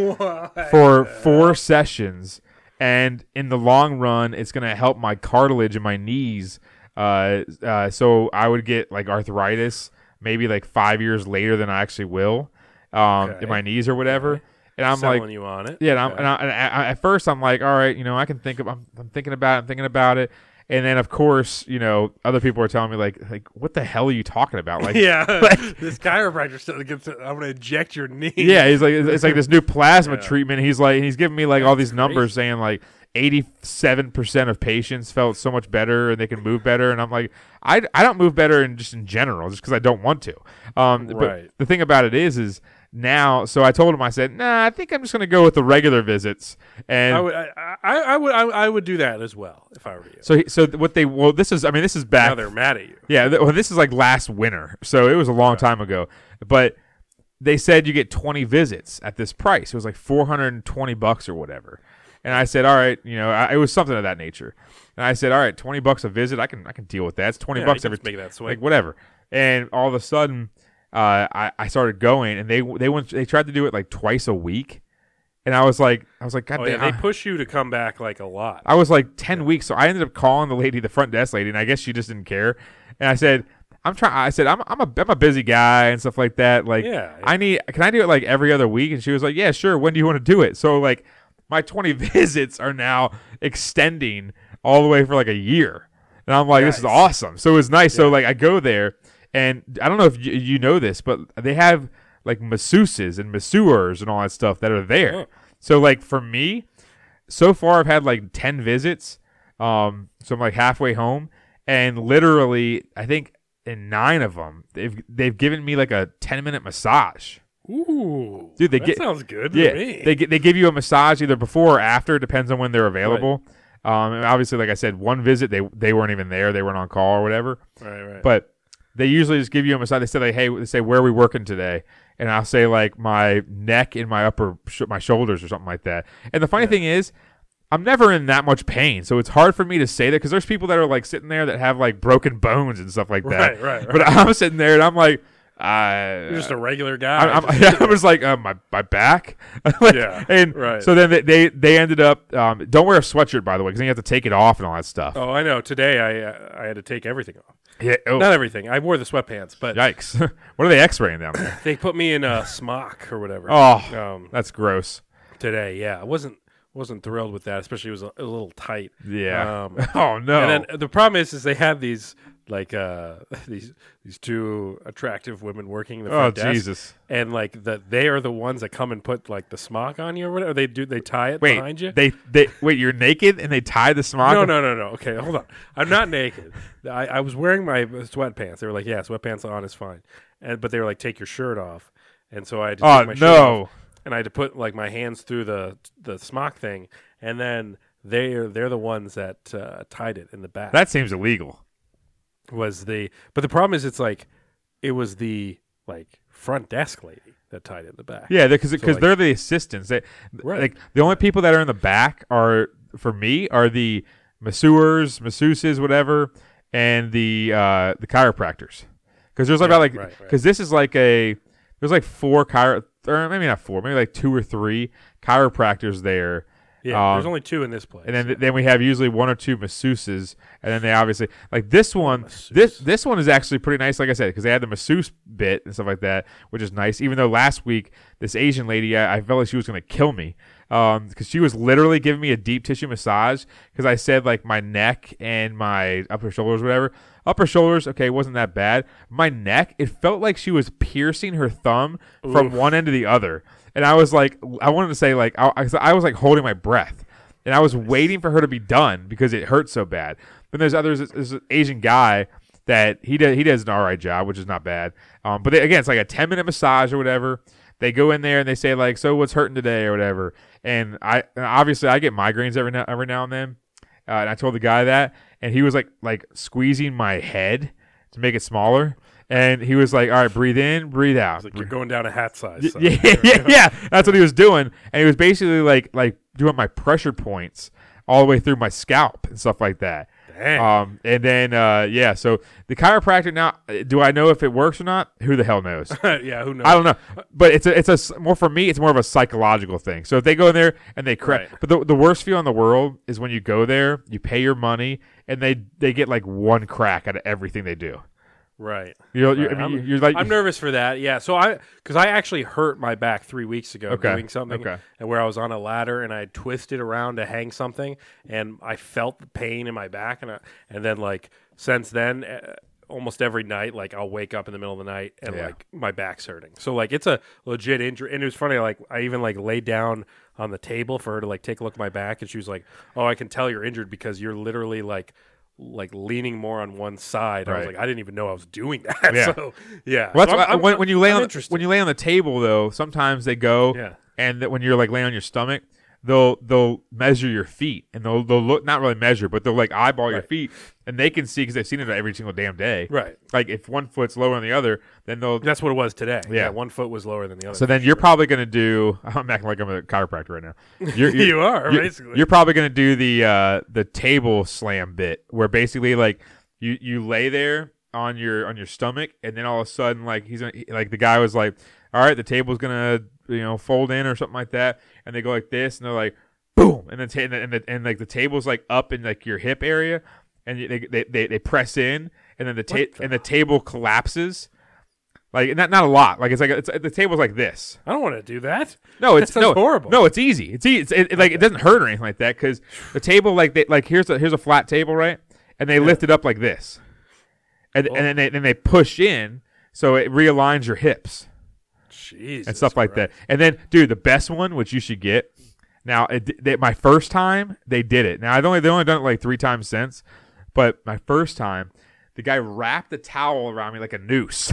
for four sessions, and in the long run, it's going to help my cartilage in my knees. Uh, uh, so I would get like arthritis maybe like five years later than I actually will, um, Okay. in my knees or whatever. And I'm Selling like, you on it. yeah, Okay. and, and I, at first I'm like, all right, you know, I can think of, I'm, I'm thinking about it, I'm thinking about it. And then of course, you know, other people are telling me like like what the hell are you talking about? Like yeah, this chiropractor still gets. I'm going to inject your knee. Yeah, he's like it's it's like this new plasma Yeah. treatment. He's like he's giving me like all these numbers saying like 87% of patients felt so much better and they can move better and I'm like I, I don't move better in just in general just cuz I don't want to. Um Right. but the thing about it is is now so I told him I said, "Nah, I think I'm just going to go with the regular visits." And I would. I, I, I would. I, I would do that as well if I were you. so he, so what they well this is I mean this is back now they're mad at you. yeah, th- well, this is like last winter, so it was a long time ago. But they said you get 20 visits at this price. It was like 420 bucks or whatever. And I said, all right, you know, I, it was something of that nature. And I said, all right, 20 bucks a visit, I can I can deal with that. It's 20 Yeah, bucks every make that swing. like whatever. And all of a sudden, uh, I I started going, and they they went they tried to do it like twice a week, and I was like I was like God Oh damn, yeah, they I- push you to come back like a lot. I was like 10 weeks. So I ended up calling the lady, the front desk lady, and I guess she just didn't care. And I said, I'm trying, I said, I'm, I'm, a, I'm a busy guy and stuff like that. Like, Yeah. I need, can I do it like every other week? And she was like, yeah, sure. When do you want to do it? So, like, my 20 visits are now extending all the way for like a year. And I'm like, this is awesome. So it was nice. So, like, I go there, and I don't know if you, you know this, but they have like masseuses and masseurs and all that stuff that are there. Oh. So, like, for me, so far I've had like 10 visits. Um, so I'm like halfway home and literally I think in 9 of them they've they've given me like a 10 minute massage. Ooh, Dude, they that get- sounds good. Yeah. to me. They they give you a massage either before or after depends on when they're available. Um, obviously like I said one visit they they weren't even there, they weren't on call or whatever. right, right. But they usually just give you a massage. They say like, "Hey," they say, "Where are we working today?" And I'll say like my neck and my upper sh- my shoulders or something like that. And the funny thing is, I'm never in that much pain, so it's hard for me to say that because there's people that are like sitting there that have like broken bones and stuff like that. Right, right, But I'm sitting there and I'm like, uh, You're just a regular guy. I'm, I'm, I'm just like uh, my my back. Like, Yeah, and right. so then they they, they ended up. Um, don't wear a sweatshirt by the way, because then you have to take it off and all that stuff. oh, I know. Today I uh, I had to take everything off. Yeah. Oh, Not everything. I wore the sweatpants, but yikes! what are they X-raying down there? they put me in a smock or whatever. Oh, um, that's gross. today, yeah, I wasn't wasn't thrilled with that. Especially it was a, a little tight. Yeah. Um, oh no. And then the problem is, is they have these like uh these these two attractive women working the oh front desk, Jesus. and like the they are the ones that come and put like the smock on you or whatever. They do they tie it Wait. behind you. They they wait. You're naked and they tie the smock. no, no, no, no. Okay, hold on. I'm not naked. I, I was wearing my sweatpants. They were like, "Yeah, sweatpants on is fine," and but they were like, "Take your shirt off," and so I had to Oh take my shirt no. off, and I had to put like my hands through the the smock thing, and then they're they're the ones that uh, tied it in the back. That seems illegal. Was the but the problem is it's like it was the like front desk lady that tied in the back. Yeah, because because like- they're the assistants. They, Right. Like the only people that are in the back are for me are the masseurs, masseuses, whatever, and the uh, the chiropractors. Because there's about like right, right. because this is like a there's like four chiro or maybe not four, maybe like two or three chiropractors there. Yeah, there's Um, only two in this place. and then then we have usually one or two masseuses, and then they obviously like this one. This masseuse. this one is actually pretty nice, like I said, because they had the masseuse bit and stuff like that, which is nice. Even though last week this Asian lady, I, I felt like she was going to kill me, because she was literally giving me a deep tissue massage because I said like my neck and my upper shoulders, whatever. Upper shoulders, okay, wasn't that bad. My neck, it felt like she was piercing her thumb from one end to the other. And I was like, I wanted to say like, I, I was like holding my breath, and I was waiting for her to be done because it hurt so bad. Then there's others. There's an Asian guy that he does he does an all right job, which is not bad. Um, but they, again, it's like a ten minute massage or whatever. They go in there and they say like, so what's hurting today or whatever. And I and obviously I get migraines every now every now and then. Uh, and I told the guy that, and he was like like squeezing my head to make it smaller. And he was like, "All right, breathe in, breathe out." Like you're going down a hat size. so- yeah, yeah, yeah. That's what he was doing, and he was basically like like doing my pressure points all the way through my scalp and stuff like that. Dang. Um, and then uh, yeah, so the chiropractor now, do I know if it works or not? Who the hell knows? yeah, who knows? I don't know, but it's a it's a more for me. It's more of a psychological thing. So if they go in there and they crack, Right. but the the worst feel in the world is when you go there, you pay your money, and they they get like one crack out of everything they do. Right. You're, you're, Right. I mean, I'm, you're like I'm nervous for that. Yeah. So I, because I actually hurt my back three weeks ago Okay. doing something, Okay. and where I was on a ladder and I twisted around to hang something, and I felt the pain in my back, and I, and then like since then. Uh, Almost every night, like I'll wake up in the middle of the night and Yeah. like my back's hurting. So like it's a legit injury. And it was funny. Like I even like laid down on the table for her to like take a look at my back, and she was like, "Oh, I can tell you're injured because you're literally like." Like leaning more on one side. I was Right. like, I didn't even know I was doing that. Yeah. So yeah. Well, that's So I'm- I'm- when, when you lay I'm on interested. when you lay on the table though, sometimes they go Yeah. and that when you're like laying on your stomach, they'll they'll measure your feet and they'll they'll look not really measure, but they'll like eyeball your feet and they can see because they've seen it every single damn day. Right. Like if one foot's lower than the other, then they'll. That's what it was today. Yeah. one foot was lower than the other. So then you're probably gonna do. I'm acting like I'm a chiropractor right now. You're, you're- You are, you're- basically. You're probably gonna do the uh, the table slam bit, where basically like you you lay there on your on your stomach, and then all of a sudden like he's like the guy was like, all right, the table's gonna you know fold in or something like that, and they go like this, and they're like, boom, and then ta- and, the, and, the, and like the table's like up in like your hip area, and they they, they, they press in, and then the, ta- the- and the table collapses. Like not not a lot. Like it's like it's the table's like this. I don't want to do that. No, it's That no, horrible. No, it's easy. It's easy. It's, it, it, like it doesn't hurt or anything like that because the table, like they, like here's a here's a flat table, right? And they lift it up like this, and and then they then they push in so it realigns your hips Jesus and stuff like Christ. that. And then, dude, the best one, which you should get. Now, it, they, my first time they did it. Now I've only they only done it like three times since, but my first time, the guy wrapped the towel around me like a noose.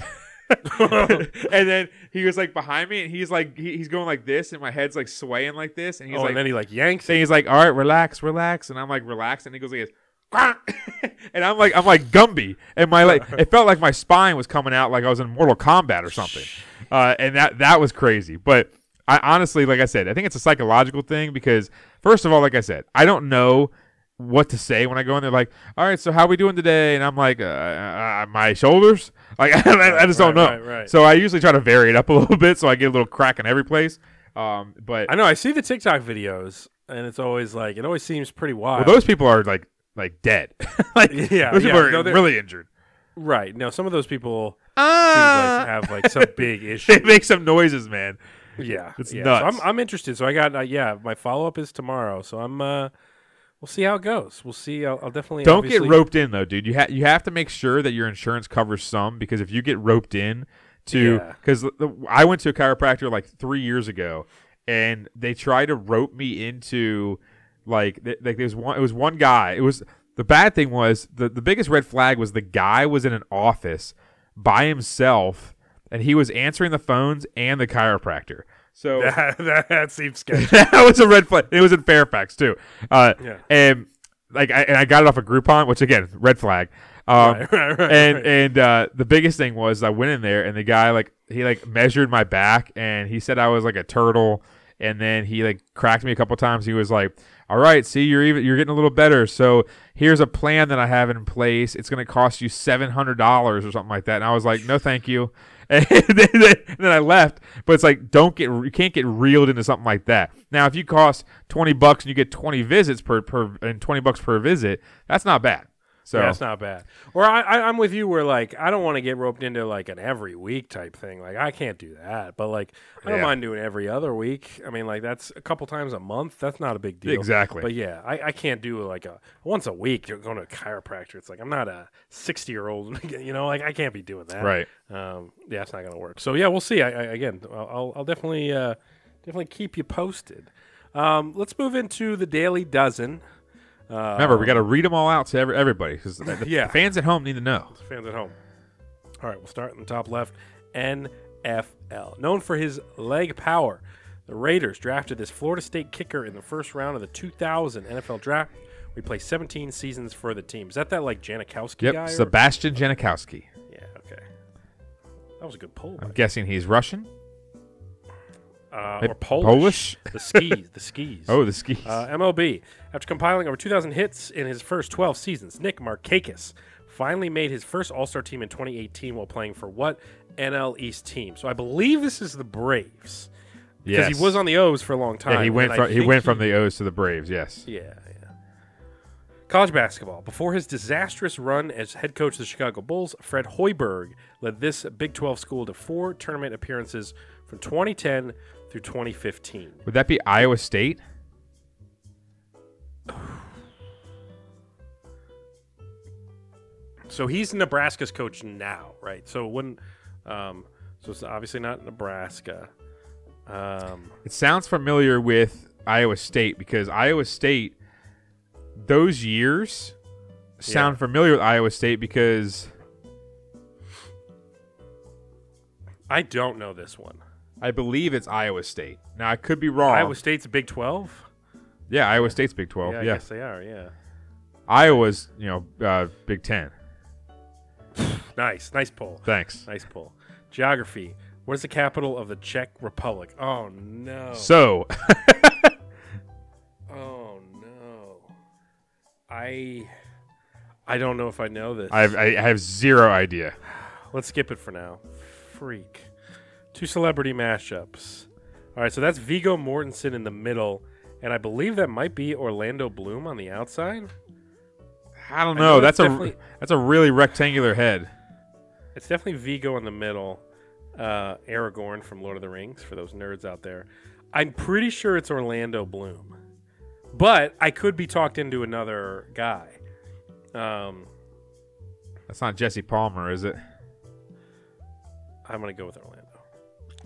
and then he was like behind me, and he's like he, he's going like this, and my head's like swaying like this, and he's oh, like, and then he like yanks and it. he's like, all right, relax, relax, and I'm like, relax, and he goes like this. and I'm like, I'm like Gumby, and my like, it felt like my spine was coming out like I was in Mortal Kombat or something, uh, and that that was crazy. But I honestly, like I said, I think it's a psychological thing because first of all, like I said, I don't know what to say when I go in there. Like, all right, so how are we doing today? And I'm like, uh, uh, my shoulders, like I, I just don't know. Right, right, right. So I usually try to vary it up a little bit so I get a little crack in every place. Um, but I know. I see the TikTok videos, and it's always like it always seems pretty wild. Well, those people are like like dead. like Yeah, those people are No, really injured. right now, some of those people Ah, seems like have like some big issue. they make some noises, man. Yeah, It's yeah. nuts. So I'm I'm interested. So I got uh, yeah. My follow up is tomorrow. So I'm uh, we'll see how it goes. We'll see. I'll, I'll definitely Don't get roped in though, dude. You have you have to make sure that your insurance covers some because if you get roped in to Yeah. because I went to a chiropractor like three years ago and they tried to rope me into like th- like there's one it was one guy it was the bad thing was the the biggest red flag was the guy was in an office by himself and he was answering the phones and the chiropractor so that, that, that seems sketchy. that was a red flag. It was in Fairfax too. Uh, Yeah. And like, I, and I got it off of Groupon, which again, red flag. Um, Right, right, right, and and uh, the biggest thing was I went in there and the guy like he like measured my back and he said I was like a turtle. And then he like cracked me a couple times. He was like, "All right, see, you're even you're getting a little better. So here's a plan that I have in place. It's going to cost you seven hundred dollars or something like that." And I was like, "No, thank you." And then, then I left. But it's like, don't get you can't get reeled into something like that. Now, if you cost twenty bucks and you get twenty visits per per and twenty bucks per visit, that's not bad. So that's not bad. Or I, I, I'm with you where like I don't want to get roped into like an every week type thing. Like I can't do that. But like I don't Yeah. mind doing every other week. I mean like that's a couple times a month. That's not a big deal. Exactly. But yeah, I, I can't do like a once a week. You're going to a chiropractor. It's like I'm not a 60 year old. You know, like I can't be doing that. Right. Um. Yeah, it's not going to work. So yeah, we'll see. I, I again, I'll, I'll, I'll definitely uh, definitely keep you posted. Um, let's move into the daily dozen. Uh, remember, we got to read them all out to every, everybody because the, Yeah. the fans at home need to know. fans at home. All right, we'll start in the top left. NFL. Known for his leg power, the Raiders drafted this Florida State kicker in the first round of the 2000 NFL draft. We played 17 seasons for the team. Is that that like Janikowski Yep, guy? or- Sebastian Janikowski. yeah, okay. That was a good pull. I'm guessing he's Russian. Uh, or Polish. Polish? The skis. The skis. Oh, the skis. Uh, MLB. After compiling over 2,000 hits in his first 12 seasons, Nick Markakis finally made his first All Star team in 2018 while playing for what NL East team? So I believe this is the Braves because yes. he was on the O's for a long time. Yeah, he went from he went from the O's to the Braves. Yes. yeah, yeah. College basketball. Before his disastrous run as head coach of the Chicago Bulls, Fred Hoiberg led this Big 12 school to four tournament appearances from 2010 through 2015. Would that be Iowa State? So he's Nebraska's coach now, right? So it wouldn't. Um, so it's obviously not Nebraska. Um, It sounds familiar with Iowa State because Iowa State, those years sound Yeah. familiar with Iowa State because I don't know this one. I believe it's Iowa State. Now I could be wrong. Iowa State's a Big 12. yeah, Iowa State's Big Twelve. Yeah, Yeah, guess they are. Yeah. Iowa's you know uh, Big Ten. Nice, nice pull. Thanks. Nice pull. Geography. What is the capital of the Czech Republic? Oh no. So oh no. I I don't know if I know this. I have, I have zero idea. Let's skip it for now. Freak. Two celebrity mashups. All right, so that's Viggo Mortensen in the middle, and I believe that might be Orlando Bloom on the outside. I don't I know. know that's a that's a really rectangular head. It's definitely Vigo in the middle. Uh, Aragorn from Lord of the Rings for those nerds out there. I'm pretty sure it's Orlando Bloom, but I could be talked into another guy. Um, That's not Jesse Palmer, is it? I'm gonna go with Orlando.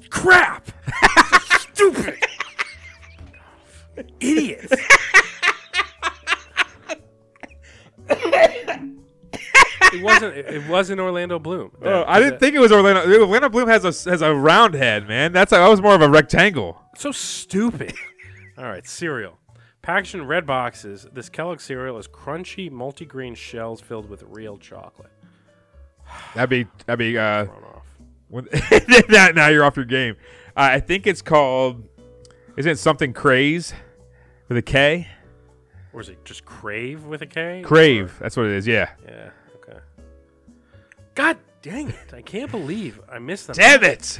Crap! Stupid idiots. it wasn't. It wasn't Orlando Bloom. Oh, I didn't think it was Orlando. Orlando Bloom has a has a round head, man. That's a, that was more of a rectangle. So stupid. All right, cereal. Packaged in red boxes, this Kellogg cereal is crunchy, multigrain shells filled with real chocolate. That'd be that'd be uh. When, now, now you're off your game. Uh, I think it's called. Isn't it something craze with a K? Or is it just crave with a K? Crave. That's what it is. Yeah. Yeah. Okay. God dang it! I can't believe I missed them. Damn it,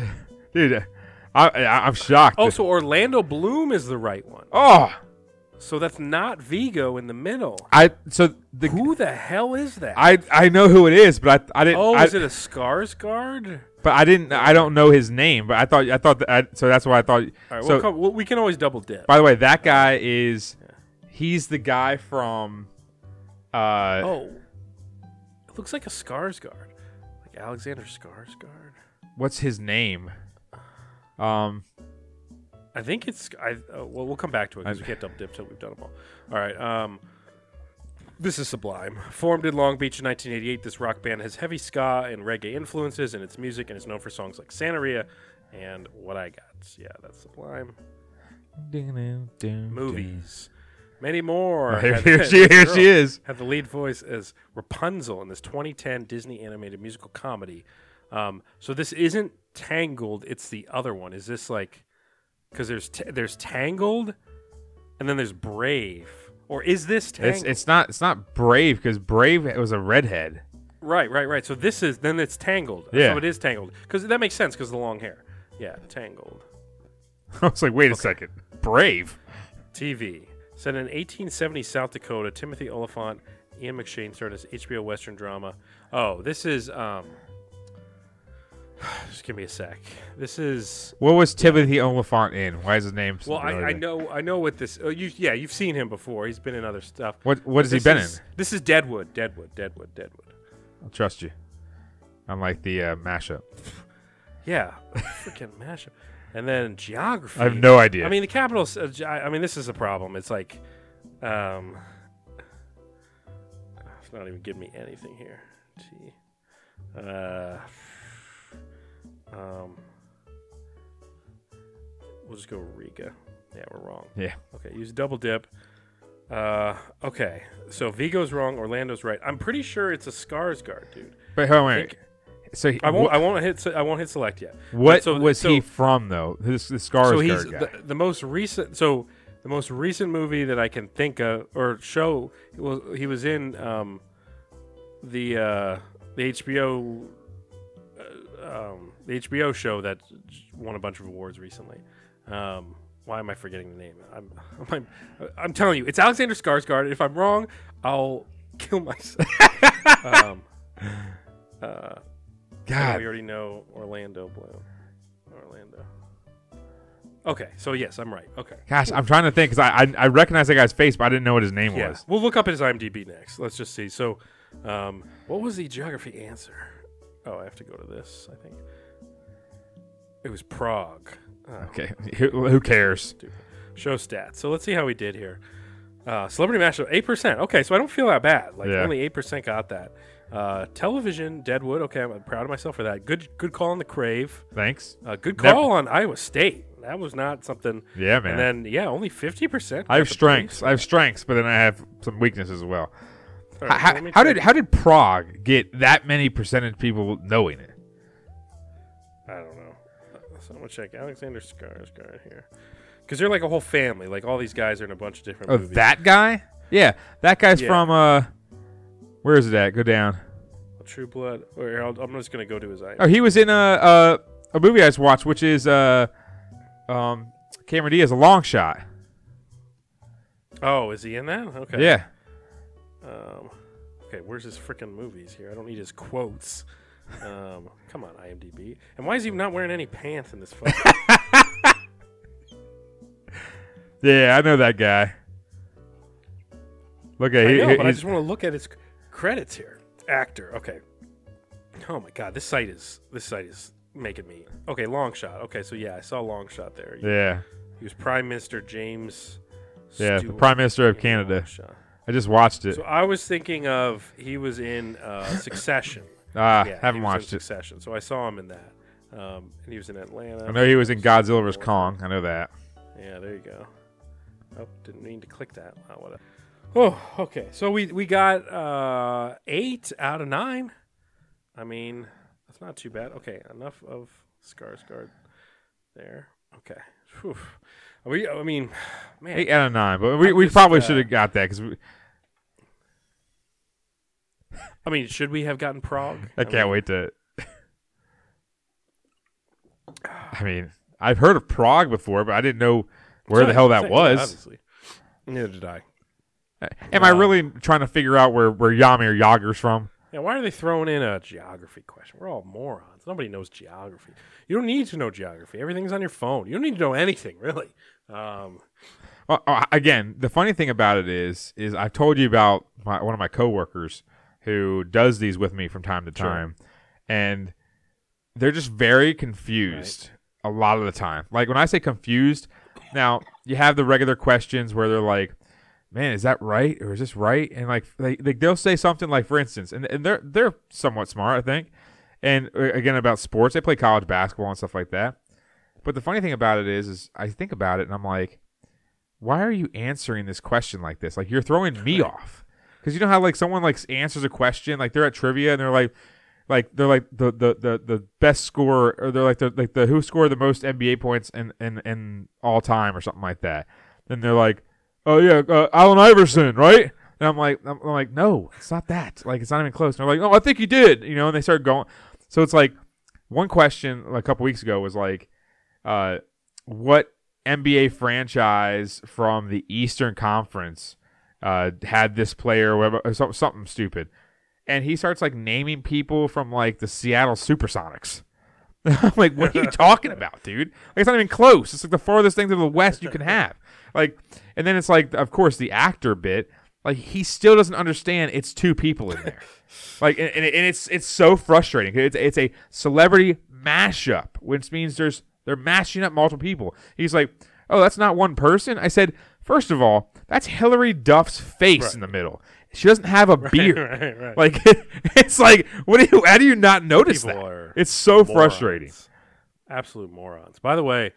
dude. I, I I'm shocked. Oh, so Orlando Bloom is the right one. oh, So that's not Viggo in the middle. I so the Who the hell is that? I I know who it is, but I I didn't. oh, I, is it a Skarsgård? But I didn't. I don't know his name. But I thought. I thought that. I, so that's why I thought. All right, so we'll come, we'll, we can always double dip. by the way, that guy is. He's the guy from. Uh, Oh, it looks like a Skarsgård, like Alexander Skarsgård. what's his name? Um, I think it's. I uh, well, we'll come back to it because we can't double dip till we've done them all. All right. Um, this is Sublime. Formed in Long Beach in 1988, this rock band has heavy ska and reggae influences in its music and is known for songs like Santeria and What I Got. Yeah, that's Sublime. Movies. Many more. here, she, here she is. Had the lead voice as Rapunzel in this 2010 Disney animated musical comedy. Um, so this isn't Tangled; it's the other one. Is this like because there's t- there's Tangled, and then there's Brave, or is this Tangled? It's it's not it's not Brave because Brave was a redhead. right, right, right. So this is then it's Tangled. Yeah. So it is Tangled because that makes sense because the long hair. Yeah, Tangled. I was like, wait a second, Brave. TV. Set in 1870 South Dakota, Timothy Olyphant, Ian McShane starred as HBO Western drama. Oh, this is um. Just give me a sec. This is What was Timothy Olyphant in? Why is his name? so well, I, I familiar? know I know what this. Oh, you yeah, you've seen him before. He's been in other stuff. What what has he This been is- in? This is Deadwood, Deadwood, Deadwood, Deadwood. I'll trust you. Unlike the uh, mashup. Yeah, freaking mashup. And then geography. I have no idea. I mean, the capital. Uh, ge- I mean, this is a problem. It's like, um, it's not even giving me anything here. T. Uh, um, we'll just go Riga. Yeah, we're wrong. yeah. Okay, use double dip. Uh, okay, so Viggo's wrong. Orlando's right. I'm pretty sure it's a Skarsgård, dude. But hold on, wait. think- So he, I won't. wh- I won't hit. I won't hit select yet. what But so- was so- he from though? This the Skarsgård so he's guy. the, the most recent. So the most recent movie that I can think of or show was he was in um, the uh, the HBO uh, um, the HBO show that won a bunch of awards recently. Um, why am I forgetting the name? I'm, I'm, I'm telling you, it's Alexander Skarsgård. If I'm wrong, I'll kill myself. um, uh, God. we already know Orlando Bloom. Orlando. Okay, so yes, I'm right. Okay. Gosh, I'm trying to think because I, I I recognize that guy's face, but I didn't know what his name Yeah, was. we'll look up his IMDb next. Let's just see. So, um, what was the geography answer? Oh, I have to go to this. I think it was Prague. Oh, Okay, who, who cares? Show stats. So let's see how we did here. Uh, celebrity mashup, eight percent. Okay, so I don't feel that bad. Like Yeah. only eight percent got that. Uh, television, Deadwood. Okay, I'm proud of myself for that. Good, good call on the Crave. Thanks. Uh, good Never- call on Iowa State. That was not something. Yeah, man. And then yeah, only fifty percent. I have strengths. I have strengths, but then I have some weaknesses as well. Right, how, how did how did Prague get that many percentage people knowing it? Gonna check Alexander Skarsgård here, because they're like a whole family. Like all these guys are in a bunch of different Oh, movies. that guy? Yeah, that guy's Yeah. from uh, where is it at? Go down. True Blood. Or I'll, I'm just gonna go to his eye. Oh, he was in a a, a movie I just watched, which is uh, um, Cameron Diaz, a long shot. Oh, is he in that? Okay. Yeah. Um, okay, where's his freaking movies here? I don't need his quotes. Um, come on, IMDb. And why is he not wearing any pants in this photo? Yeah, I know that guy. Look at I he, know, he- but I just want to look at his credits here. Actor. Okay. Oh my god, this site is this site is making me. Okay, long shot. Okay, so yeah, I saw long shot there. yeah, He was Prime Minister James. yeah, the Prime Minister of Canada. I just watched it. So I was thinking of he was in uh, Succession. Ah, yeah, haven't he was in watched it. Succession. So I saw him in that. Um, and he was in Atlanta. I know he was in Godzilla vs Kong. I know that. Yeah, there you go. Oh, didn't mean to click that. Oh, what a- oh okay. So we we got uh, eight out of nine. I mean, that's not too bad. Okay, enough of Skarsgård there. Okay. Whew. We, I mean, man, Eight out of nine, but we, we just, probably uh, should have got that because I mean, should we have gotten Prague? I can't mean, wait to. I mean, I've heard of Prague before, but I didn't know where the hell that was. Obviously, neither did I. Am I really trying to figure out where where Jaromír Jágr's from? Yeah, why are they throwing in a geography question? We're all morons. Nobody knows geography. You don't need to know geography. Everything's on your phone. You don't need to know anything, really. Um, Uh, uh, again, the funny thing about it is, is I've told you about my, one of my coworkers who does these with me from time to Sure. time, and they're just very confused a lot of the time. Like when I say confused, now you have the regular questions where they're like, "Man, is that right or is this right?" And like they, they they'll say something like, for instance, and, and they're they're somewhat smart, I think. And uh, again about sports, they play college basketball and stuff like that. But the funny thing about it is, is I think about it and I'm like, why are you answering this question like this? Like you're throwing me off. Because you know how like someone like answers a question, like they're at trivia and they're like, like they're like the the the, the best scorer, or they're like the like the who scored the most NBA points in in in all time or something like that. Then they're like, oh yeah, uh, Allen Iverson, right? And I'm like, I'm, like, no, it's not that. Like it's not even close. And they're like, oh, I think he did. You know, and they start going. So it's like one question a couple weeks ago was like, uh, what NBA franchise from the Eastern Conference uh, had this player, or whatever, or something stupid, and he starts like naming people from like the Seattle SuperSonics. I'm like, what are you talking about, dude? Like, it's not even close. It's like the farthest thing to the west you can have. Like, and then it's like, of course, the actor bit. Like, he still doesn't understand it's two people in there. like, and, and, and it's it's so frustrating. It's it's a celebrity mashup, which means there's they're mashing up multiple people. He's like, oh, that's not one person. I said, first of all, that's Hilary Duff's face in the middle. She doesn't have a beard. right, right. Like it's like, what do you? How do you not notice People that? It's so morons. frustrating. Absolute morons. By the way,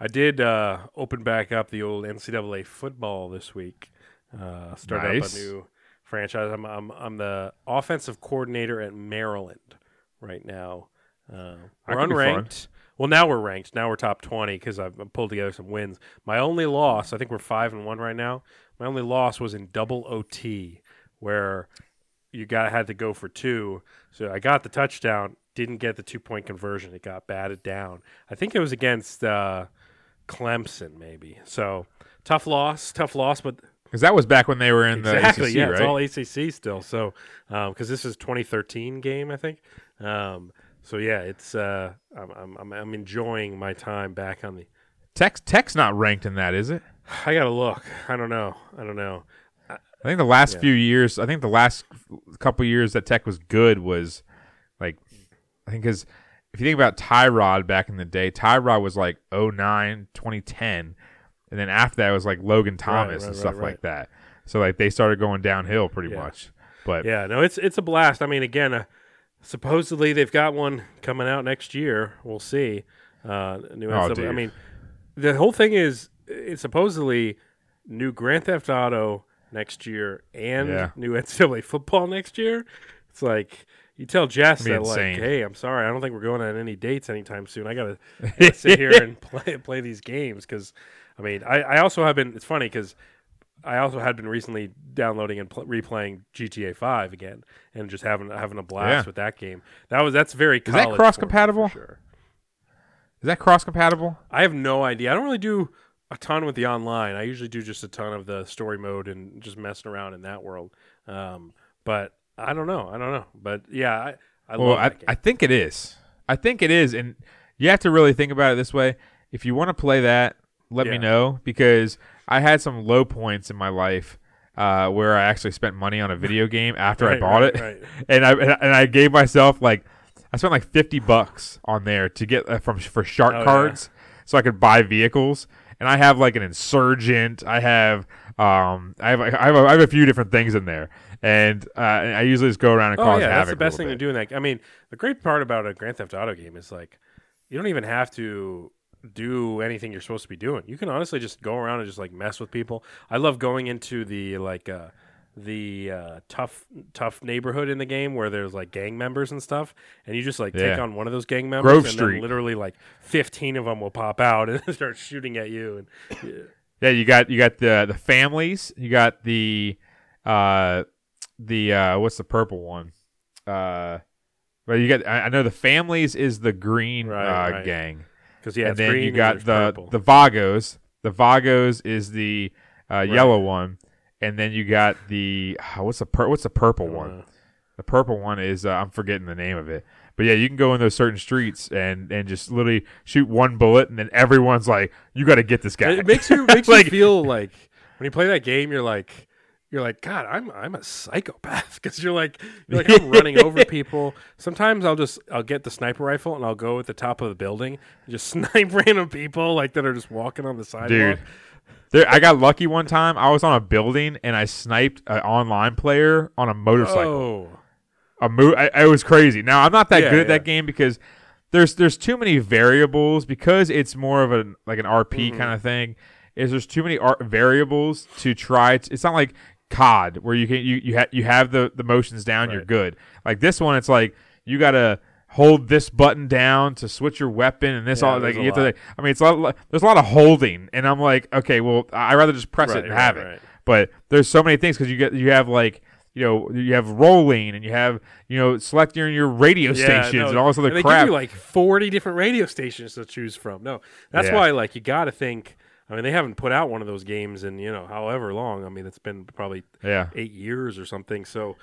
I did uh, open back up the old NCAA football this week. Uh, started Nice. up a new franchise. I'm, I'm I'm the offensive coordinator at Maryland right now. Uh, we're could be fun. unranked. Well, now we're ranked. Now we're top twenty because I've pulled together some wins. My only loss, I think we're five and one right now. My only loss was in double OT, where you got had to go for two. So I got the touchdown, didn't get the two point conversion. It got batted down. I think it was against uh, Clemson, maybe. So tough loss, tough loss, but Because that was back when they were in exactly, the ACC, yeah, right? it's all ACC still. So because this is 2013 game, I think. Um, so yeah, it's uh, I'm, I'm I'm enjoying my time back on the. Tech's, Tech's not ranked in that, is it? I gotta look. I don't know. I don't know. I think the last Yeah. few years, I think the last couple years that Tech was good was like, I think because if you think about Tyrod back in the day, Tyrod was like 09, 2010. And then after that, it was like Logan Thomas right, and right, stuff right. like that. So like they started going downhill pretty Yeah. much. But Yeah, no, it's it's a blast. I mean, again, uh, supposedly they've got one coming out next year. We'll see. Uh, new Oh. I mean, the whole thing is it's supposedly new Grand Theft Auto next year and Yeah. new NCAA football next year. It's like you tell Jess that be like, hey, I'm sorry, I don't think we're going on any dates anytime soon. I gotta, gotta sit here and play play these games because, I mean, I, I also have been. It's funny because I also had been recently downloading and pl- replaying GTA Five again, and just having having a blast Yeah. with that game. That was that's very is that cross-compatible? Sure. is that cross compatible? I have no idea. I don't really do a ton with the online. I usually do just a ton of the story mode and just messing around in that world. Um, but I don't know. I don't know. But yeah, I, I Well, love I. I think it is. I think it is, and you have to really think about it this way. If you want to play that, let me know because I had some low points in my life uh, where I actually spent money on a video game after I bought right, it, right. and I and I gave myself like I spent like fifty bucks on there to get uh, from for shark Oh, yeah. cards so I could buy vehicles. And I have like an insurgent. I have um I have I have a, I have a few different things in there, and uh, I usually just go around and Oh cause yeah, havoc. that's the best thing to do in that. I mean, the great part about a Grand Theft Auto game is like you don't even have to do anything you're supposed to be doing. You can honestly just go around and just like mess with people. I love going into the like uh the uh, tough tough neighborhood in the game where there's like gang members and stuff, and you just like take on one of those gang members, Grove and Street. then literally like 15 of them will pop out and start shooting at you. And yeah. Yeah, you got you got the the families. You got the uh the uh what's the purple one? Uh but you got I, I know the families is the green Right, uh right. gang. Because yeah, and then you got the purple. the Vagos. The Vagos is the uh yellow one. And then you got the ah, what's the pur- what's the purple one? Uh, The purple one is uh, I'm forgetting the name of it. But yeah, you can go in those certain streets and and just literally shoot one bullet, and then everyone's like, "You got to get this guy." It makes you makes Like- you feel like when you play that game, you're like you're like God, I'm I'm a psychopath because you're like you're like I'm running over people. Sometimes I'll just I'll get the sniper rifle and I'll go at the top of the building and just snipe random people like that are just walking on the sidewalk. Dude, there, I got lucky one time. I was on a building and I sniped an online player on a motorcycle. Oh, A mo- I, I was crazy. Now I'm not that Yeah, good at yeah. that game because there's there's too many variables because it's more of a like an RP Mm-hmm. kind of thing. Is there's too many ar- variables to try? To, it's not like COD where you can you you, ha- you have the the motions down, you're good. Like this one, it's like you gotta hold this button down to switch your weapon and this Yeah, all like you have to like, I mean it's a lot, there's a lot of holding and I'm like okay well I rather just press Right, it and right, have right. it but there's so many things because you get you have like you know you have rolling and you have you know selecting your radio Yeah, stations no, and all this other crap give you like 40 different radio stations to choose from. No, that's Yeah. why like you got to think. I mean, they haven't put out one of those games in you know however long. I mean, it's been probably yeah eight years or something. So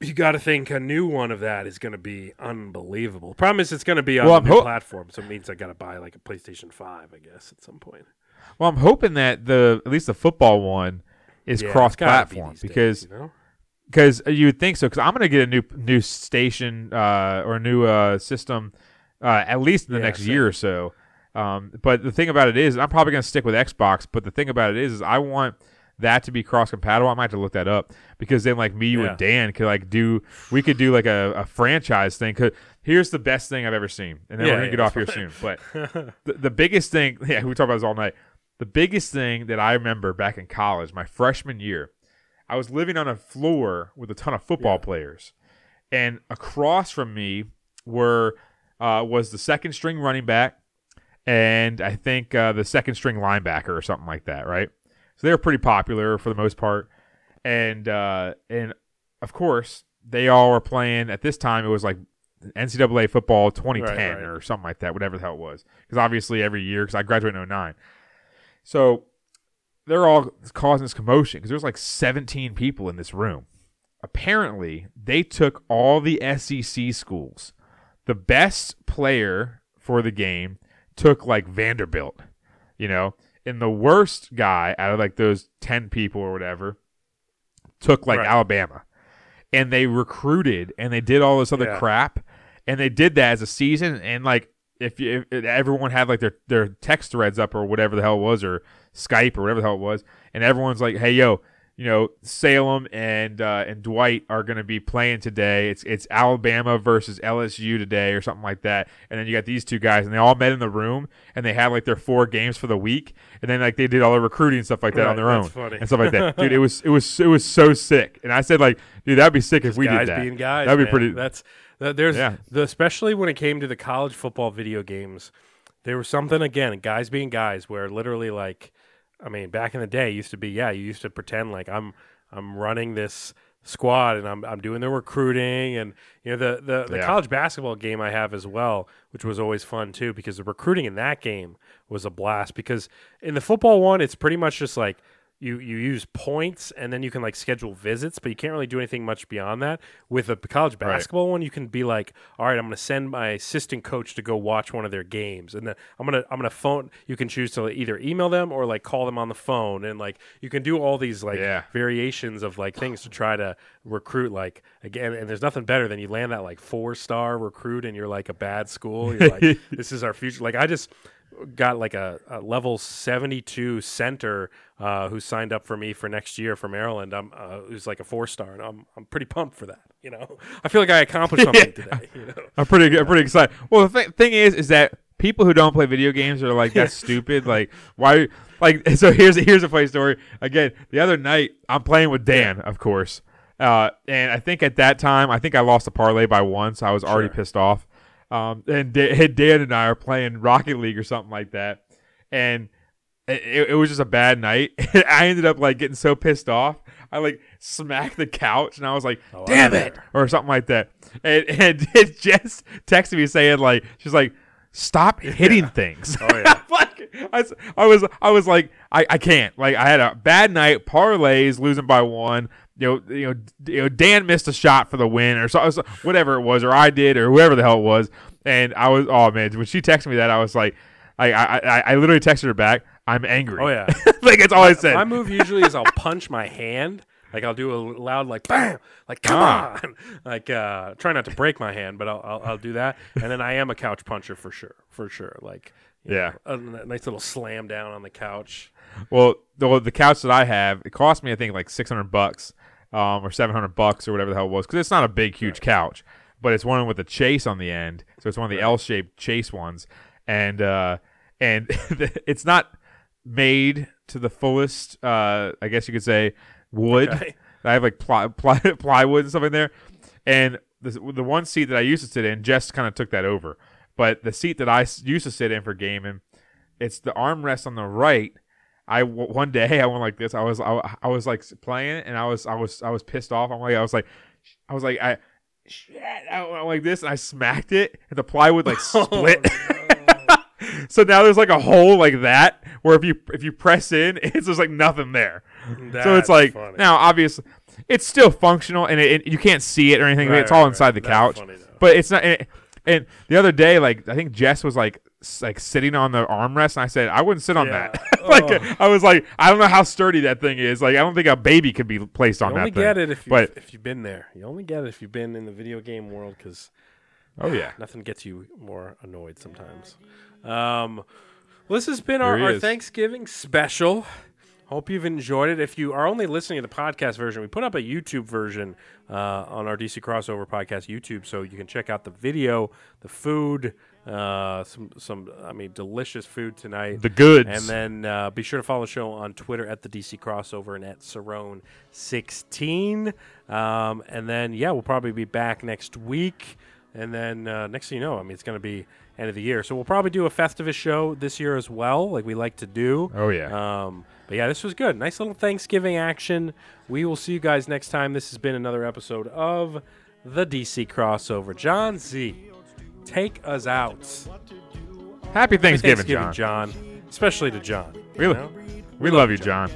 you got to think a new one of that is going to be unbelievable. Problem is, it's going to be on Well, a ho- platform, so it means I got to buy like a PlayStation Five, I guess, at some point. well I'm hoping that the at least the football one is Yeah, cross gotta be platform days, because you know? because you would think so. Because I'm going to get a new new station uh, or a new uh, system uh, at least in the Yeah, next year or so. Um, but the thing about it is, I'm probably going to stick with Xbox. But the thing about it is, is I want that to be cross compatible. I might have to look that up because then like me, you, Yeah. and Dan could like do we could do like a, a franchise thing. Cause here's the best thing I've ever seen, and then Yeah, we're gonna yeah, get off here soon. But the, the biggest thing, yeah, we talk about this all night. The biggest thing that I remember back in college, my freshman year, I was living on a floor with a ton of football players, and across from me were uh, was the second string running back, and I think uh, the second string linebacker or something like that, right? So they were pretty popular for the most part, and uh, and of course they all were playing at this time. It was like NCAA football 2010 Right, right. or something like that, whatever the hell it was. Because obviously every year, because I graduated in 09. So they're all causing this commotion because there's like 17 people in this room. Apparently, they took all the SEC schools. The best player for the game took like Vanderbilt, you know, and the worst guy out of like those 10 people or whatever took like Right. Alabama. And they recruited and they did all this other Yeah. crap and they did that as a season and like if, you, if everyone had like their their text threads up or whatever the hell it was or Skype or whatever the hell it was and everyone's like hey yo you know Salem and uh, and Dwight are going to be playing today it's it's Alabama versus LSU today or something like that and then you got these two guys and they all met in the room and they had like their four games for the week and then like they did all the recruiting and stuff like that Right, on their own that's funny. and stuff like that dude it was it was it was so sick and I said like dude that'd be sick if we did that being guys. that'd be man. pretty That's that, there's Yeah. the especially when it came to the college football video games. There was something again, guys being guys, where literally like, I mean, back in the day, it used to be yeah, you used to pretend like I'm I'm running this squad and I'm I'm doing the recruiting and you know the the, the Yeah. college basketball game I have as well, which was always fun too because the recruiting in that game was a blast because in the football one it's pretty much just like you you use points and then you can like schedule visits, but you can't really do anything much beyond that. With a college basketball one, you can be like, all right, I'm going to send my assistant coach to go watch one of their games, and then I'm gonna I'm gonna phone. You can choose to either email them or like call them on the phone, and like you can do all these like Yeah. variations of like things to try to recruit. Like again, and there's nothing better than you land that like four star recruit, and you're like a bad school. You're like, this is our future. Like I just got like a, a level 72 center uh, who signed up for me for next year for Maryland. I'm uh, who's like a four star, and I'm I'm pretty pumped for that. You know, I feel like I accomplished something today. You know, I'm pretty I'm pretty excited. Well, the th- thing is, is that people who don't play video games are like that's stupid. Like why? Like so here's here's a funny story. Again, the other night I'm playing with Dan, of course, uh, and I think at that time I think I lost a parlay by one, so I was already Sure. pissed off. Um, and Da- Dan and I are playing Rocket League or something like that, and it, it was just a bad night. I ended up like getting so pissed off. I like smacked the couch and I was like, "Damn it!" or something like that. And and it just texted me saying like, she's like, "Stop hitting things." Oh, yeah. like I, I was I was like, I, I can't. Like I had a bad night. Parlays losing by one. You know, you know, you know, Dan missed a shot for the win, or so, so- whatever it was, or I did, or whoever the hell it was. And I was, oh man, when she texted me that, I was like, I, I, I, I literally texted her back. I'm angry. Oh, yeah. like that's all I said. my move usually is I'll punch my hand. Like I'll do a loud like bam, like come Ah. on, like uh, try not to break my hand, but I'll, I'll I'll do that. And then I am a couch puncher for sure, for sure. Like Yeah. know, a nice little slam down on the couch. Well, the well, the couch that I have, it cost me I think like six hundred bucks, um, or seven hundred bucks or whatever the hell it was, because it's not a big, huge couch, but it's one with a chase on the end, so it's one of the L-shaped chase ones, and uh, and it's not made to the fullest, uh, I guess you could say, wood. Okay. I have like ply, ply, plywood and stuff in there, and the the one seat that I used to sit in, Jess kind of took that over, but the seat that I used to sit in for gaming, it's the armrest on the right. I one day I went like this. I was I, I was like playing it, and I was I was I was pissed off. I'm like I was like I was like I shit. I went like this, and I smacked it, and the plywood like split. Oh, so now there's like a hole like that where if you if you press in, it's just like nothing there. so it's like funny. now obviously it's still functional, and it, it- you can't see it or anything. Right, it's all right, inside the. That's couch, funny, but it's not. And, and the other day, like I think Jess was like like sitting on the armrest, and I said I wouldn't sit on Yeah. that. like Oh. I was like, I don't know how sturdy that thing is. Like I don't think a baby could be placed on You that only thing. get it if you but if you've been there. You only get it if you've been in the video game world because oh yeah, nothing gets you more annoyed sometimes. Um, well, this has been our, our. Thanksgiving special. Hope you've enjoyed it. If you are only listening to the podcast version, we put up a YouTube version uh, on our DC Crossover podcast YouTube, so you can check out the video, the food, uh, some some I mean delicious food tonight. the goods. And then uh, be sure to follow the show on Twitter at the DC Crossover and at Cerrone16. Um, and then, yeah, we'll probably be back next week. And then uh, next thing you know, I mean, it's going to be end of the year. So we'll probably do a Festivus show this year as well, like we like to do. Oh, yeah. Um, but yeah, this was good. Nice little Thanksgiving action. We will see you guys next time. This has been another episode of the DC crossover. John Z, take us out. Happy Thanksgiving, Thanksgiving, John. John. Especially to John. We, you know? we love you, John.